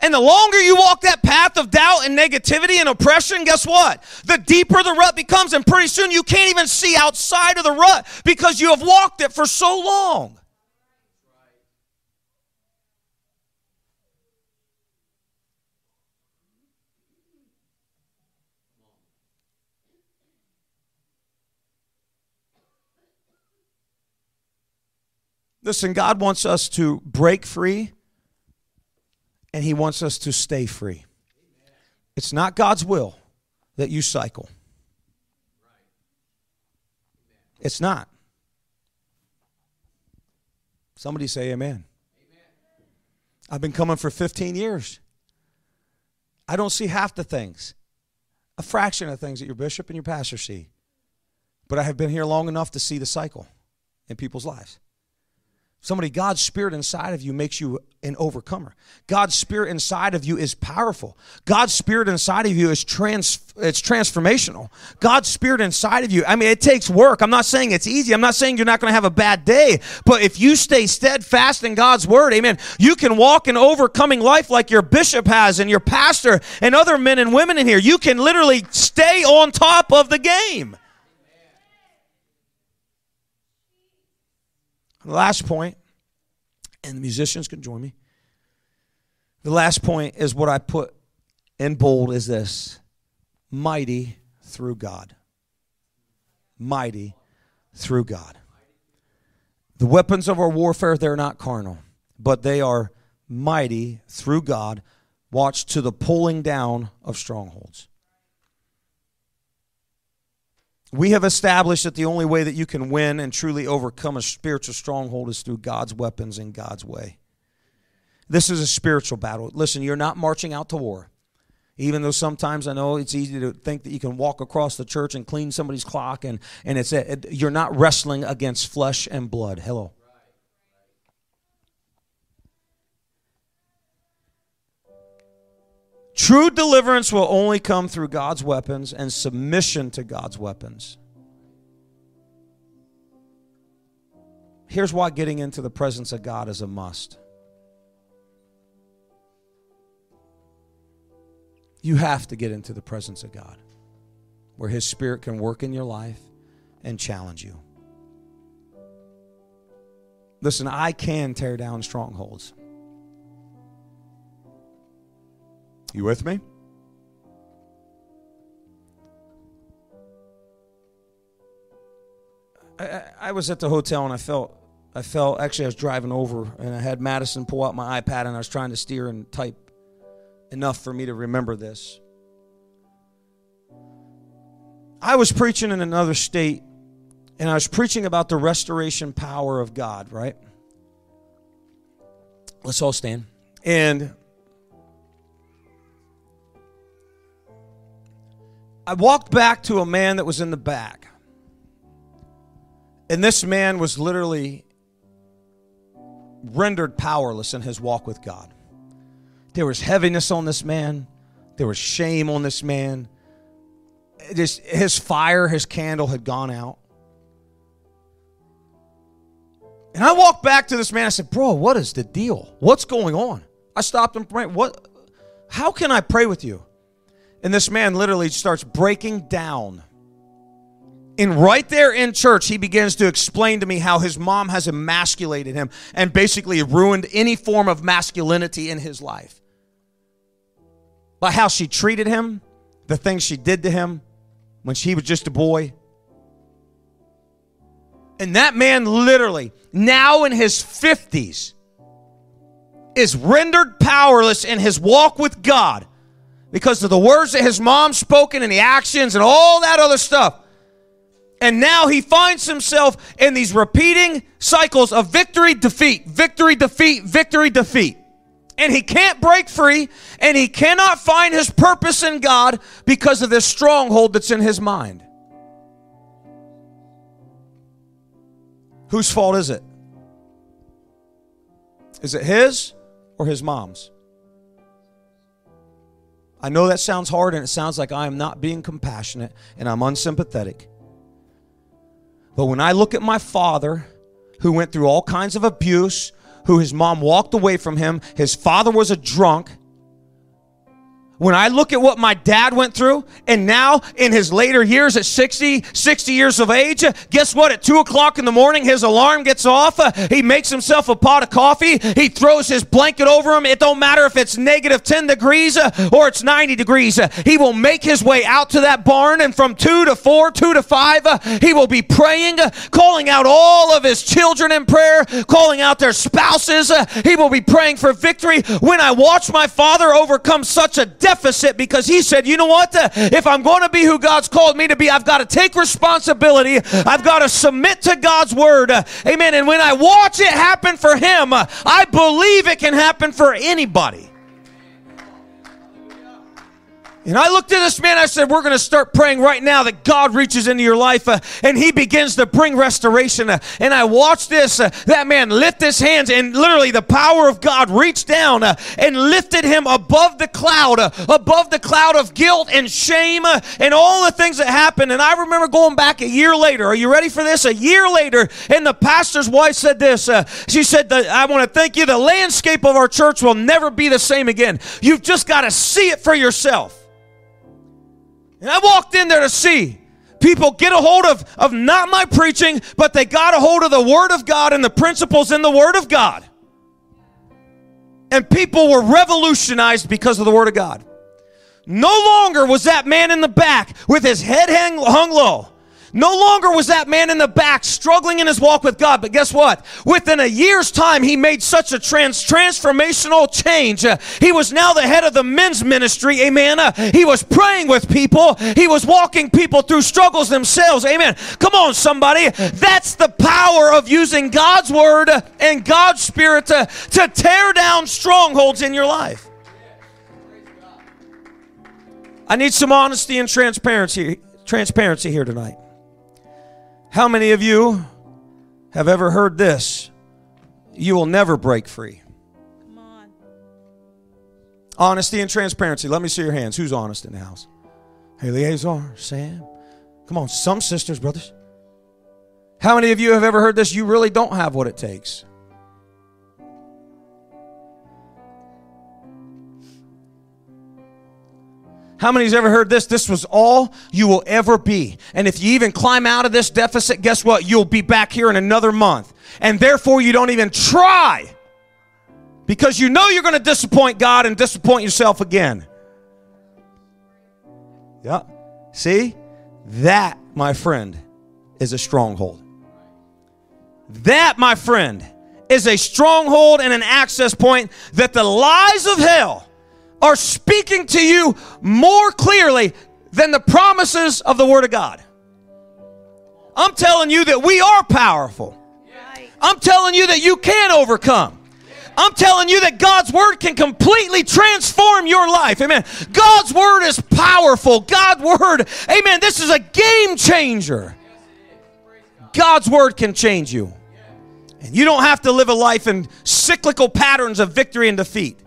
And the longer you walk that path of doubt and negativity and oppression, guess what? The deeper the rut becomes, and pretty soon you can't even see outside of the rut because you have walked it for so long. Listen, God wants us to break free and He wants us to stay free. It's not God's will that you cycle. It's not. Somebody say amen. I've been coming for 15 years. I don't see half the things, a fraction of things that your bishop and your pastor see. But I have been here long enough to see the cycle in people's lives. Somebody, God's Spirit inside of you makes you an overcomer. God's Spirit inside of you is powerful. God's Spirit inside of you is trans, it's transformational. God's Spirit inside of you, I mean, it takes work. I'm not saying it's easy. I'm not saying you're not going to have a bad day. But if you stay steadfast in God's Word, amen, you can walk an overcoming life like your bishop has and your pastor and other men and women in here. You can literally stay on top of the game. The last point, and the musicians can join me. The last point is what I put in bold is this mighty through God. Mighty through God. The weapons of our warfare, they're not carnal, but they are mighty through God. Watch to the pulling down of strongholds. We have established that the only way that you can win and truly overcome a spiritual stronghold is through God's weapons and God's way. This is a spiritual battle. Listen, you're not marching out to war. Even though sometimes I know it's easy to think that you can walk across the church and clean somebody's clock and, and it's it, you're not wrestling against flesh and blood. Hello. True deliverance will only come through God's weapons and submission to God's weapons. Here's why getting into the presence of God is a must. You have to get into the presence of God where His Spirit can work in your life and challenge you. Listen, I can tear down strongholds. You with me? I, I, was at the hotel and I felt I felt actually I was driving over and I had Madison pull out my iPad and I was trying to steer and type enough for me to remember this. I was preaching in another state and I was preaching about the restoration power of God, right? Let's all stand. And I walked back to a man that was in the back. And this man was literally rendered powerless in his walk with God. There was heaviness on this man, there was shame on this man. Just his fire, his candle had gone out. And I walked back to this man. I said, Bro, what is the deal? What's going on? I stopped him. What? How can I pray with you? And this man literally starts breaking down. And right there in church, he begins to explain to me how his mom has emasculated him and basically ruined any form of masculinity in his life. By how she treated him, the things she did to him when he was just a boy. And that man literally, now in his 50s, is rendered powerless in his walk with God because of the words that his mom spoken and the actions and all that other stuff. And now he finds himself in these repeating cycles of victory, defeat, victory, defeat, victory, defeat. And he can't break free and he cannot find his purpose in God because of this stronghold that's in his mind. Whose fault is it? Is it his or his mom's? I know that sounds hard and it sounds like I am not being compassionate and I'm unsympathetic. But when I look at my father, who went through all kinds of abuse, who his mom walked away from him, his father was a drunk, when I look at what my dad went through, and now in his later years at 60, 60 years of age, guess what? At 2 o'clock in the morning, his alarm gets off. he makes himself a pot of coffee. He throws his blanket over him. It don't matter if it's negative 10 degrees uh, or it's 90 degrees. Uh, he will make his way out to that barn, and from 2 to 4, 2 to 5, uh, he will be praying, calling out all of his children in prayer, calling out their spouses. he will be praying for victory. When I watch my father overcome such a death, deficit because he said, you know what? If I'm going to be who God's called me to be, I've got to take responsibility. I've got to submit to God's word. Amen. And when I watch it happen for him, I believe it can happen for anybody. And I looked at this man, I said, We're going to start praying right now that God reaches into your life uh, and he begins to bring restoration. Uh, and I watched this, uh, that man lift his hands, and literally the power of God reached down uh, and lifted him above the cloud, uh, above the cloud of guilt and shame uh, and all the things that happened. And I remember going back a year later. Are you ready for this? A year later, and the pastor's wife said this. she said, I want to thank you. The landscape of our church will never be the same again. You've just got to see it for yourself. And I walked in there to see people get a hold of, of not my preaching, but they got a hold of the Word of God and the principles in the Word of God. And people were revolutionized because of the Word of God. No longer was that man in the back with his head hang, hung low. No longer was that man in the back struggling in his walk with God, but guess what? Within a year's time, he made such a trans- transformational change. Uh, he was now the head of the men's ministry, amen. Uh, he was praying with people, he was walking people through struggles themselves, amen. Come on, somebody. That's the power of using God's word and God's spirit to, to tear down strongholds in your life. I need some honesty and transparency, transparency here tonight. How many of you have ever heard this? You will never break free. Come on. Honesty and transparency. Let me see your hands. Who's honest in the house? Hey, Liaison, Sam. Come on, some sisters, brothers. How many of you have ever heard this? You really don't have what it takes. How many's ever heard this? This was all you will ever be. And if you even climb out of this deficit, guess what? You'll be back here in another month. And therefore, you don't even try because you know you're going to disappoint God and disappoint yourself again. Yeah. See? That, my friend, is a stronghold. That, my friend, is a stronghold and an access point that the lies of hell are speaking to you more clearly than the promises of the Word of God. I'm telling you that we are powerful. I'm telling you that you can overcome. I'm telling you that God's word can completely transform your life. Amen. God's word is powerful. God's word, amen. This is a game changer. God's word can change you. And you don't have to live a life in cyclical patterns of victory and defeat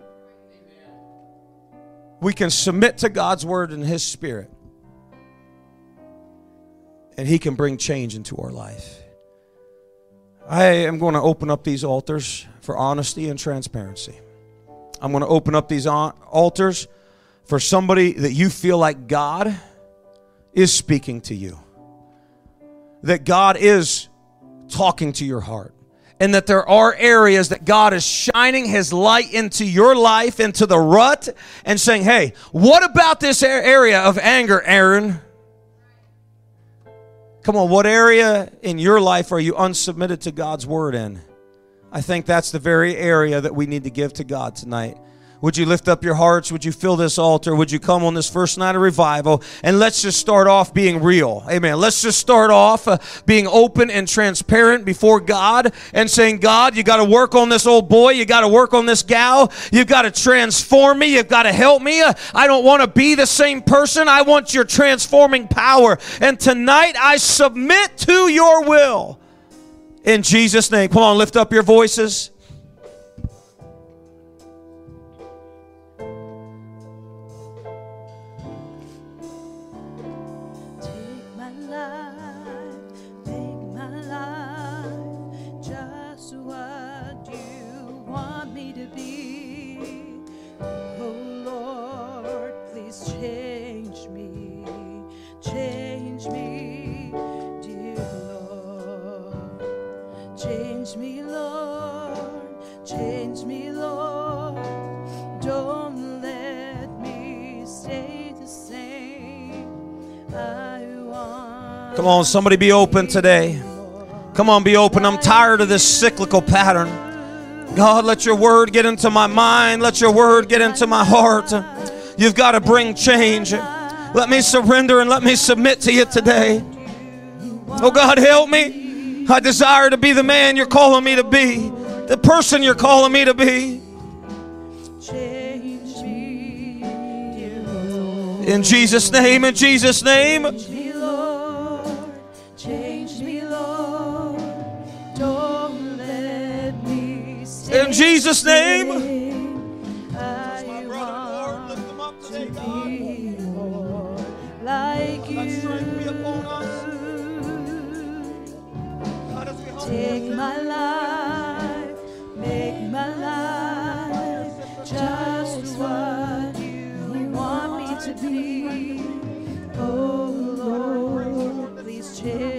we can submit to God's word and His Spirit, and He can bring change into our life. I am going to open up these altars for honesty and transparency. I'm going to open up these altars for somebody that you feel like God is speaking to you, that God is talking to your heart and that there are areas that God is shining His light into your life, into the rut, and saying, Hey, what about this area of anger, Aaron? Come on, what area in your life are you unsubmitted to God's word in? I think that's the very area that we need to give to God tonight. Would you lift up your hearts? Would you fill this altar? Would you come on this first night of revival? And let's just start off being real. Amen. Let's just start off uh, being open and transparent before God and saying, God, you got to work on this old boy. You got to work on this gal. You've got to transform me. You've got to help me. Uh, I don't want to be the same person. I want your transforming power. And tonight I submit to your will. In Jesus' name. Come on, lift up your voices. Come on, somebody be open today. Come on, be open. I'm tired of this cyclical pattern. God, let your word get into my mind. Let your word get into my heart. You've got to bring change. Let me surrender and let me submit to you today. Oh, God, help me. I desire to be the man you're calling me to be, the person you're calling me to be. In Jesus' name, in Jesus' name. In Jesus' name. Like you. Take my life, make my life just what you want me to be. Oh Lord, please change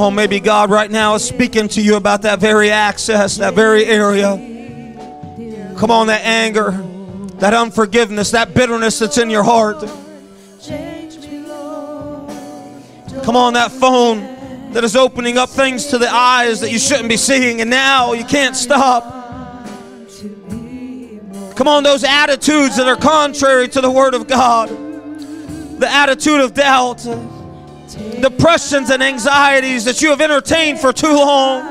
Come on, maybe God right now is speaking to you about that very access, that very area. Come on, that anger, that unforgiveness, that bitterness that's in your heart. Come on, that phone that is opening up things to the eyes that you shouldn't be seeing, and now you can't stop. Come on, those attitudes that are contrary to the Word of God, the attitude of doubt, depressions and anxieties that you have entertained for too long,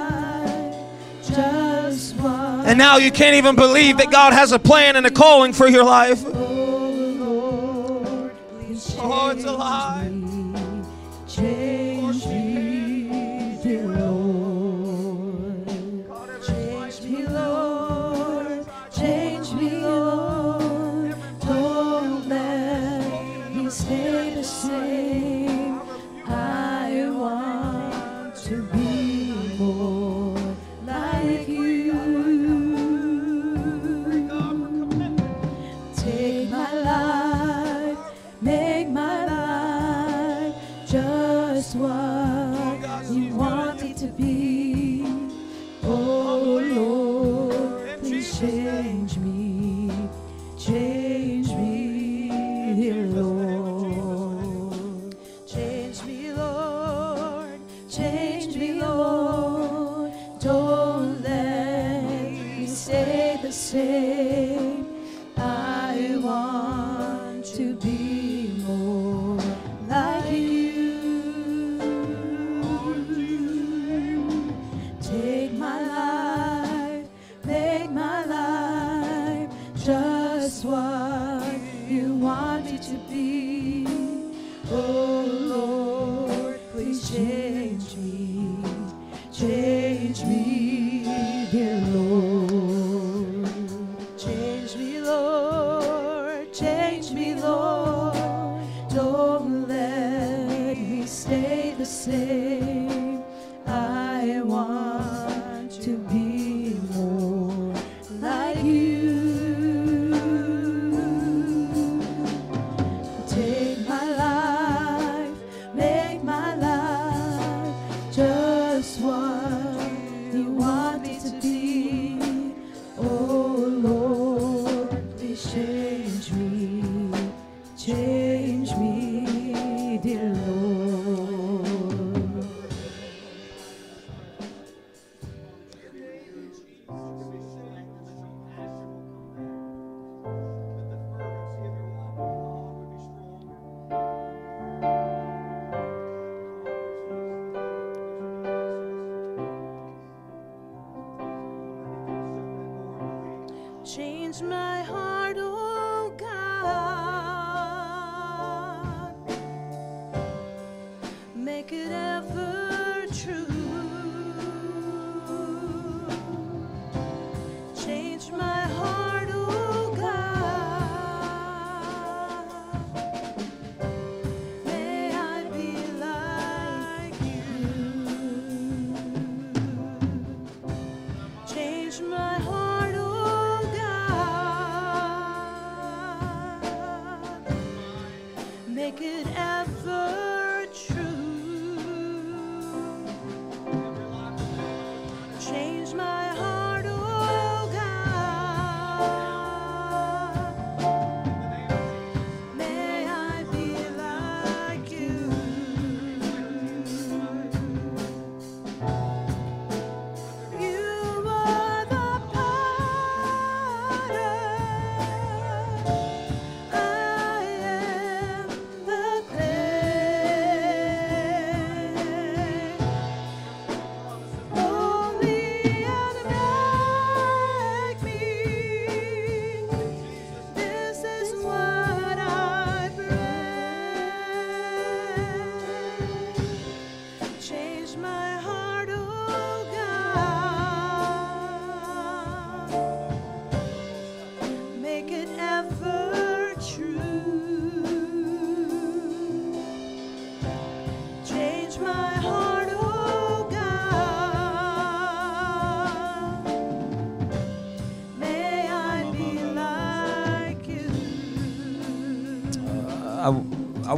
and now you can't even believe that God has a plan and a calling for your life. Oh, it's a lie. Stay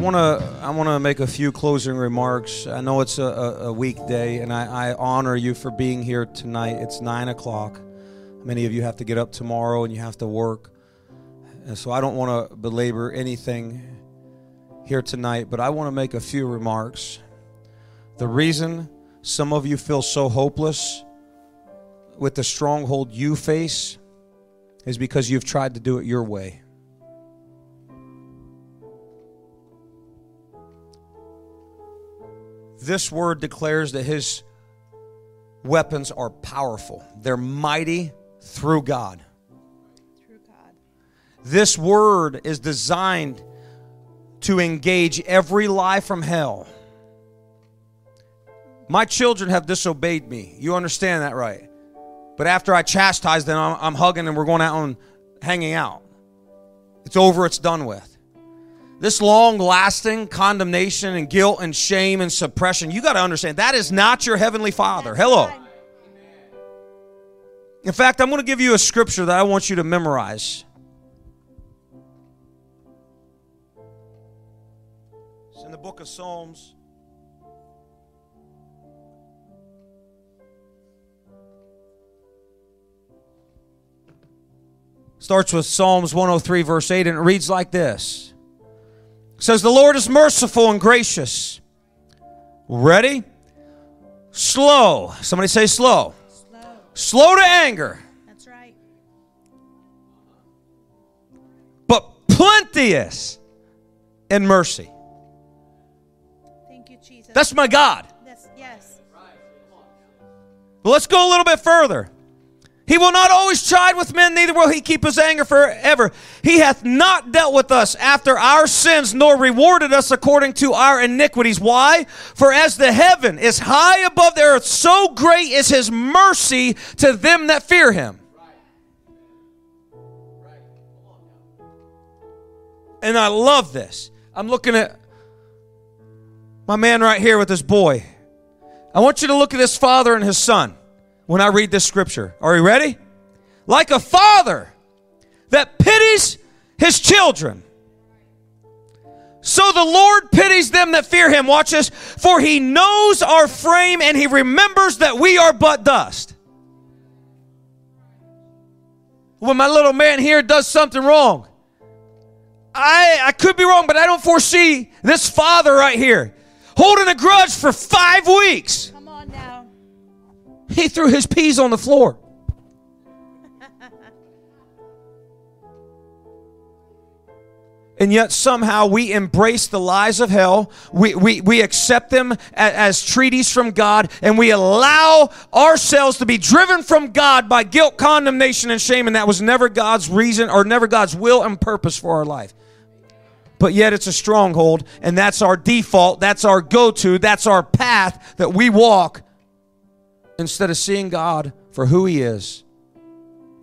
want to I want to make a few closing remarks. I know it's a, a, weekday, and I, I honor you for being here tonight. It's nine o'clock. Many of you have to get up tomorrow, and you have to work, and so I don't want to belabor anything here tonight. But I want to make a few remarks. The reason some of you feel so hopeless with the stronghold you face is because you've tried to do it your way. This word declares that his weapons are powerful, they're mighty through God. Through God. This word is designed to engage every lie from hell. My children have disobeyed me. You understand that, right? But after I chastise them, I'm, I'm hugging and we're going out and hanging out. It's over, it's done with. This long lasting condemnation and guilt and shame and suppression, you got to understand that is not your heavenly Father. Hello. In fact, I'm going to give you a scripture that I want you to memorize. It's in the book of Psalms. Starts with Psalms 103, verse 8, and it reads like this says, The Lord is merciful and gracious. Ready? Slow. Somebody say slow. Slow. Slow to anger, That's right. but plenteous in mercy. Thank you, Jesus. That's my God. That's, yes. But let's go a little bit further. He will not always chide with men, neither will he keep his anger forever. He hath not dealt with us after our sins, nor rewarded us according to our iniquities. Why? For as the heaven is high above the earth, so great is his mercy to them that fear him. And I love this. I'm looking at my man right here with his boy. I want you to look at his father and his son when I read this scripture. Are you ready? Like a father that pities his children. So the Lord pities them that fear him. Watch this. For he knows our frame and he remembers that we are but dust. When my little man here does something wrong, I, I could be wrong, but I don't foresee this father right here holding a grudge for five weeks. He threw his peas on the floor. And yet somehow we embrace the lies of hell. We, we, we accept them as, as treaties from God, and we allow ourselves to be driven from God by guilt, condemnation, and shame. And that was never God's reason or never God's will and purpose for our life. But yet it's a stronghold, and that's our default, that's our go to, that's our path that we walk instead of seeing God for who He is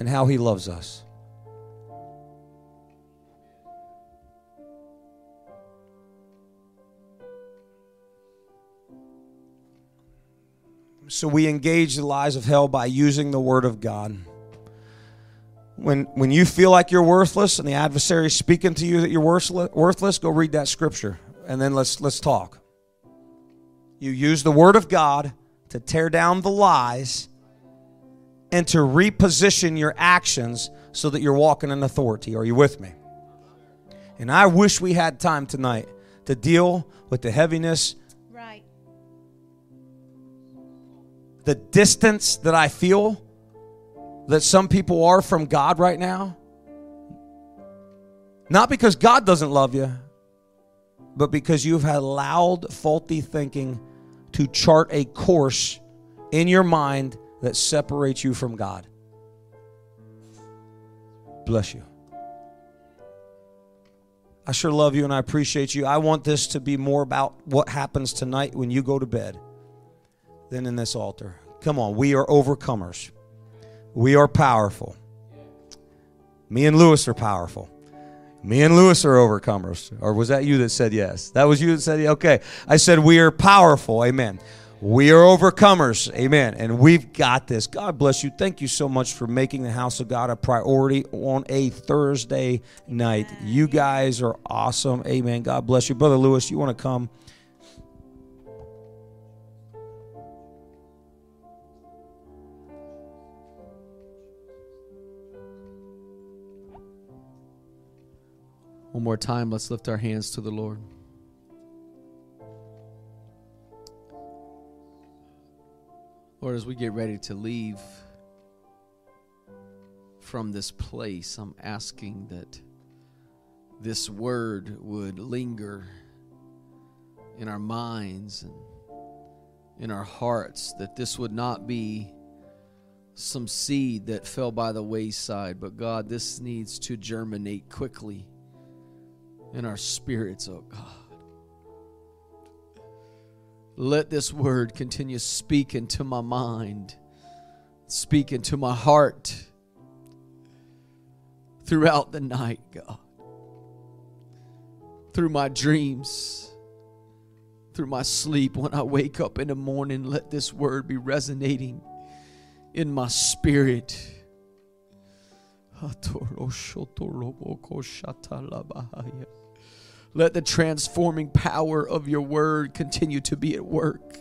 and how He loves us. So we engage the lies of hell by using the Word of God. When, when you feel like you're worthless and the adversary is speaking to you that you're worthless, go read that scripture and then let's, let's talk. You use the Word of God to tear down the lies and to reposition your actions so that you're walking in authority. Are you with me? And I wish we had time tonight to deal with the heaviness, Right. the distance that I feel that some people are from God right now. Not because God doesn't love you, but because you've allowed faulty thinking to chart a course in your mind that separates you from God. Bless you. I sure love you and I appreciate you. I want this to be more about what happens tonight when you go to bed than in this altar. Come on, we are overcomers. We are powerful. Me and Lewis are powerful. Me and Lewis are overcomers. Or was that you that said yes? That was you that said yes? Okay. I said we are powerful. Amen. We are overcomers. Amen. And we've got this. God bless you. Thank you so much for making the house of God a priority on a Thursday night. You guys are awesome. Amen. God bless you. Brother Lewis, you want to come? One more time, let's lift our hands to the Lord. Lord, as we get ready to leave from this place, I'm asking that this word would linger in our minds and in our hearts, that this would not be some seed that fell by the wayside, but God, this needs to germinate quickly in our spirits, oh God. Let this word continue speaking to my mind, speaking to my heart throughout the night, God. Through my dreams, through my sleep, when I wake up in the morning, let this word be resonating in my spirit. Let the transforming power of your word continue to be at work.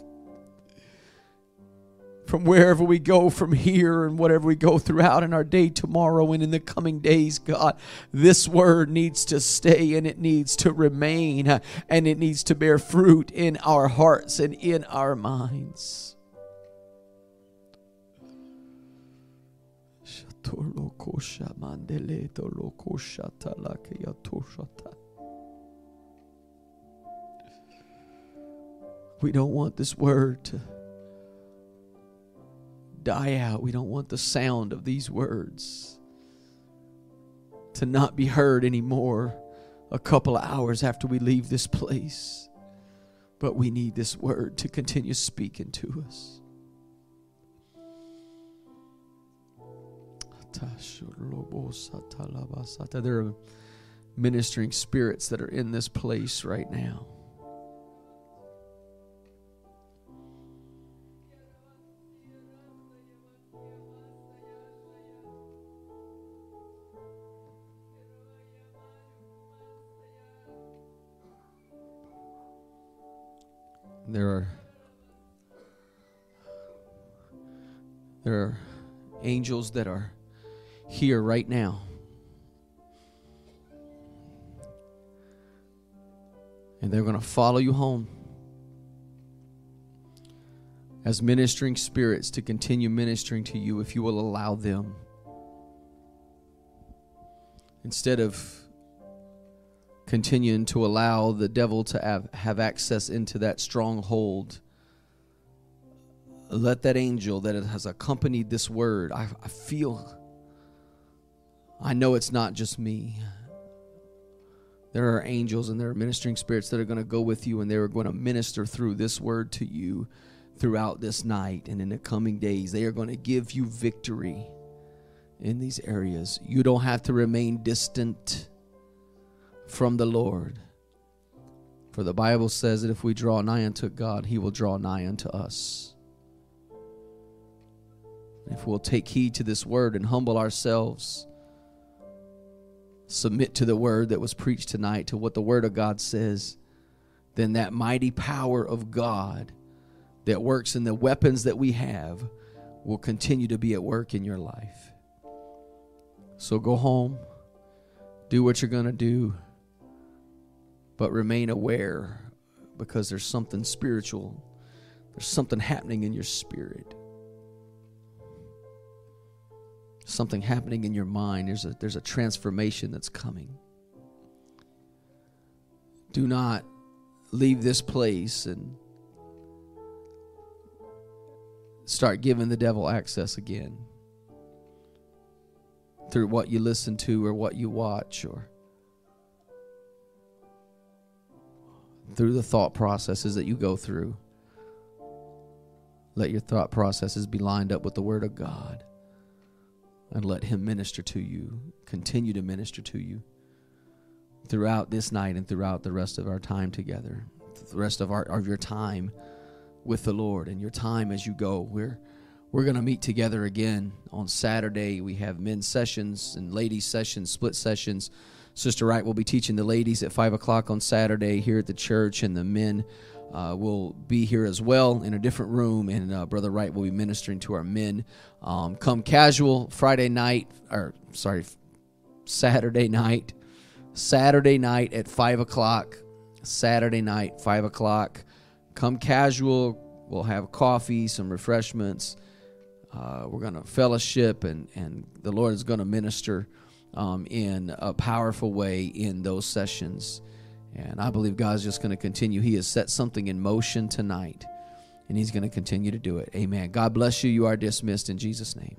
From wherever we go from here and whatever we go throughout in our day tomorrow and in the coming days, God, this word needs to stay and it needs to remain uh, and it needs to bear fruit in our hearts and in our minds. We don't want this word to die out. We don't want the sound of these words to not be heard anymore a couple of hours after we leave this place. But we need this word to continue speaking to us. There are ministering spirits that are in this place right now. There are there are angels that are here right now. And they're going to follow you home as ministering spirits to continue ministering to you if you will allow them. Instead of continuing to allow the devil to have, have access into that stronghold, let that angel that has accompanied this word, I, I feel I know it's not just me. There are angels and there are ministering spirits that are going to go with you and they are going to minister through this word to you throughout this night and in the coming days. They are going to give you victory in these areas. You don't have to remain distant from the Lord. For the Bible says that if we draw nigh unto God, He will draw nigh unto us. If we'll take heed to this word and humble ourselves submit to the word that was preached tonight, to what the word of God says, then that mighty power of God that works in the weapons that we have will continue to be at work in your life. So go home, do what you're going to do, but remain aware because there's something spiritual, there's something happening in your spirit something happening in your mind. There's a, there's a transformation that's coming. Do not leave this place and start giving the devil access again through what you listen to or what you watch or through the thought processes that you go through. Let your thought processes be lined up with the Word of God and let Him minister to you, continue to minister to you throughout this night and throughout the rest of our time together, the rest of, our, of your time with the Lord and your time as you go. We're we're going to meet together again on Saturday. We have men's sessions and ladies sessions, split sessions. Sister Wright will be teaching the ladies at five o'clock on Saturday here at the church, and the men uh, will be here as well in a different room. And uh, Brother Wright will be ministering to our men. Um, come casual Friday night, or sorry, Saturday night. Saturday night at five o'clock. Saturday night, five o'clock. Come casual. We'll have coffee, some refreshments. Uh, we're going to fellowship, and, and the Lord is going to minister um, in a powerful way in those sessions. And I believe God's just going to continue. He has set something in motion tonight, and He's going to continue to do it. Amen. God bless you. You are dismissed in Jesus' name.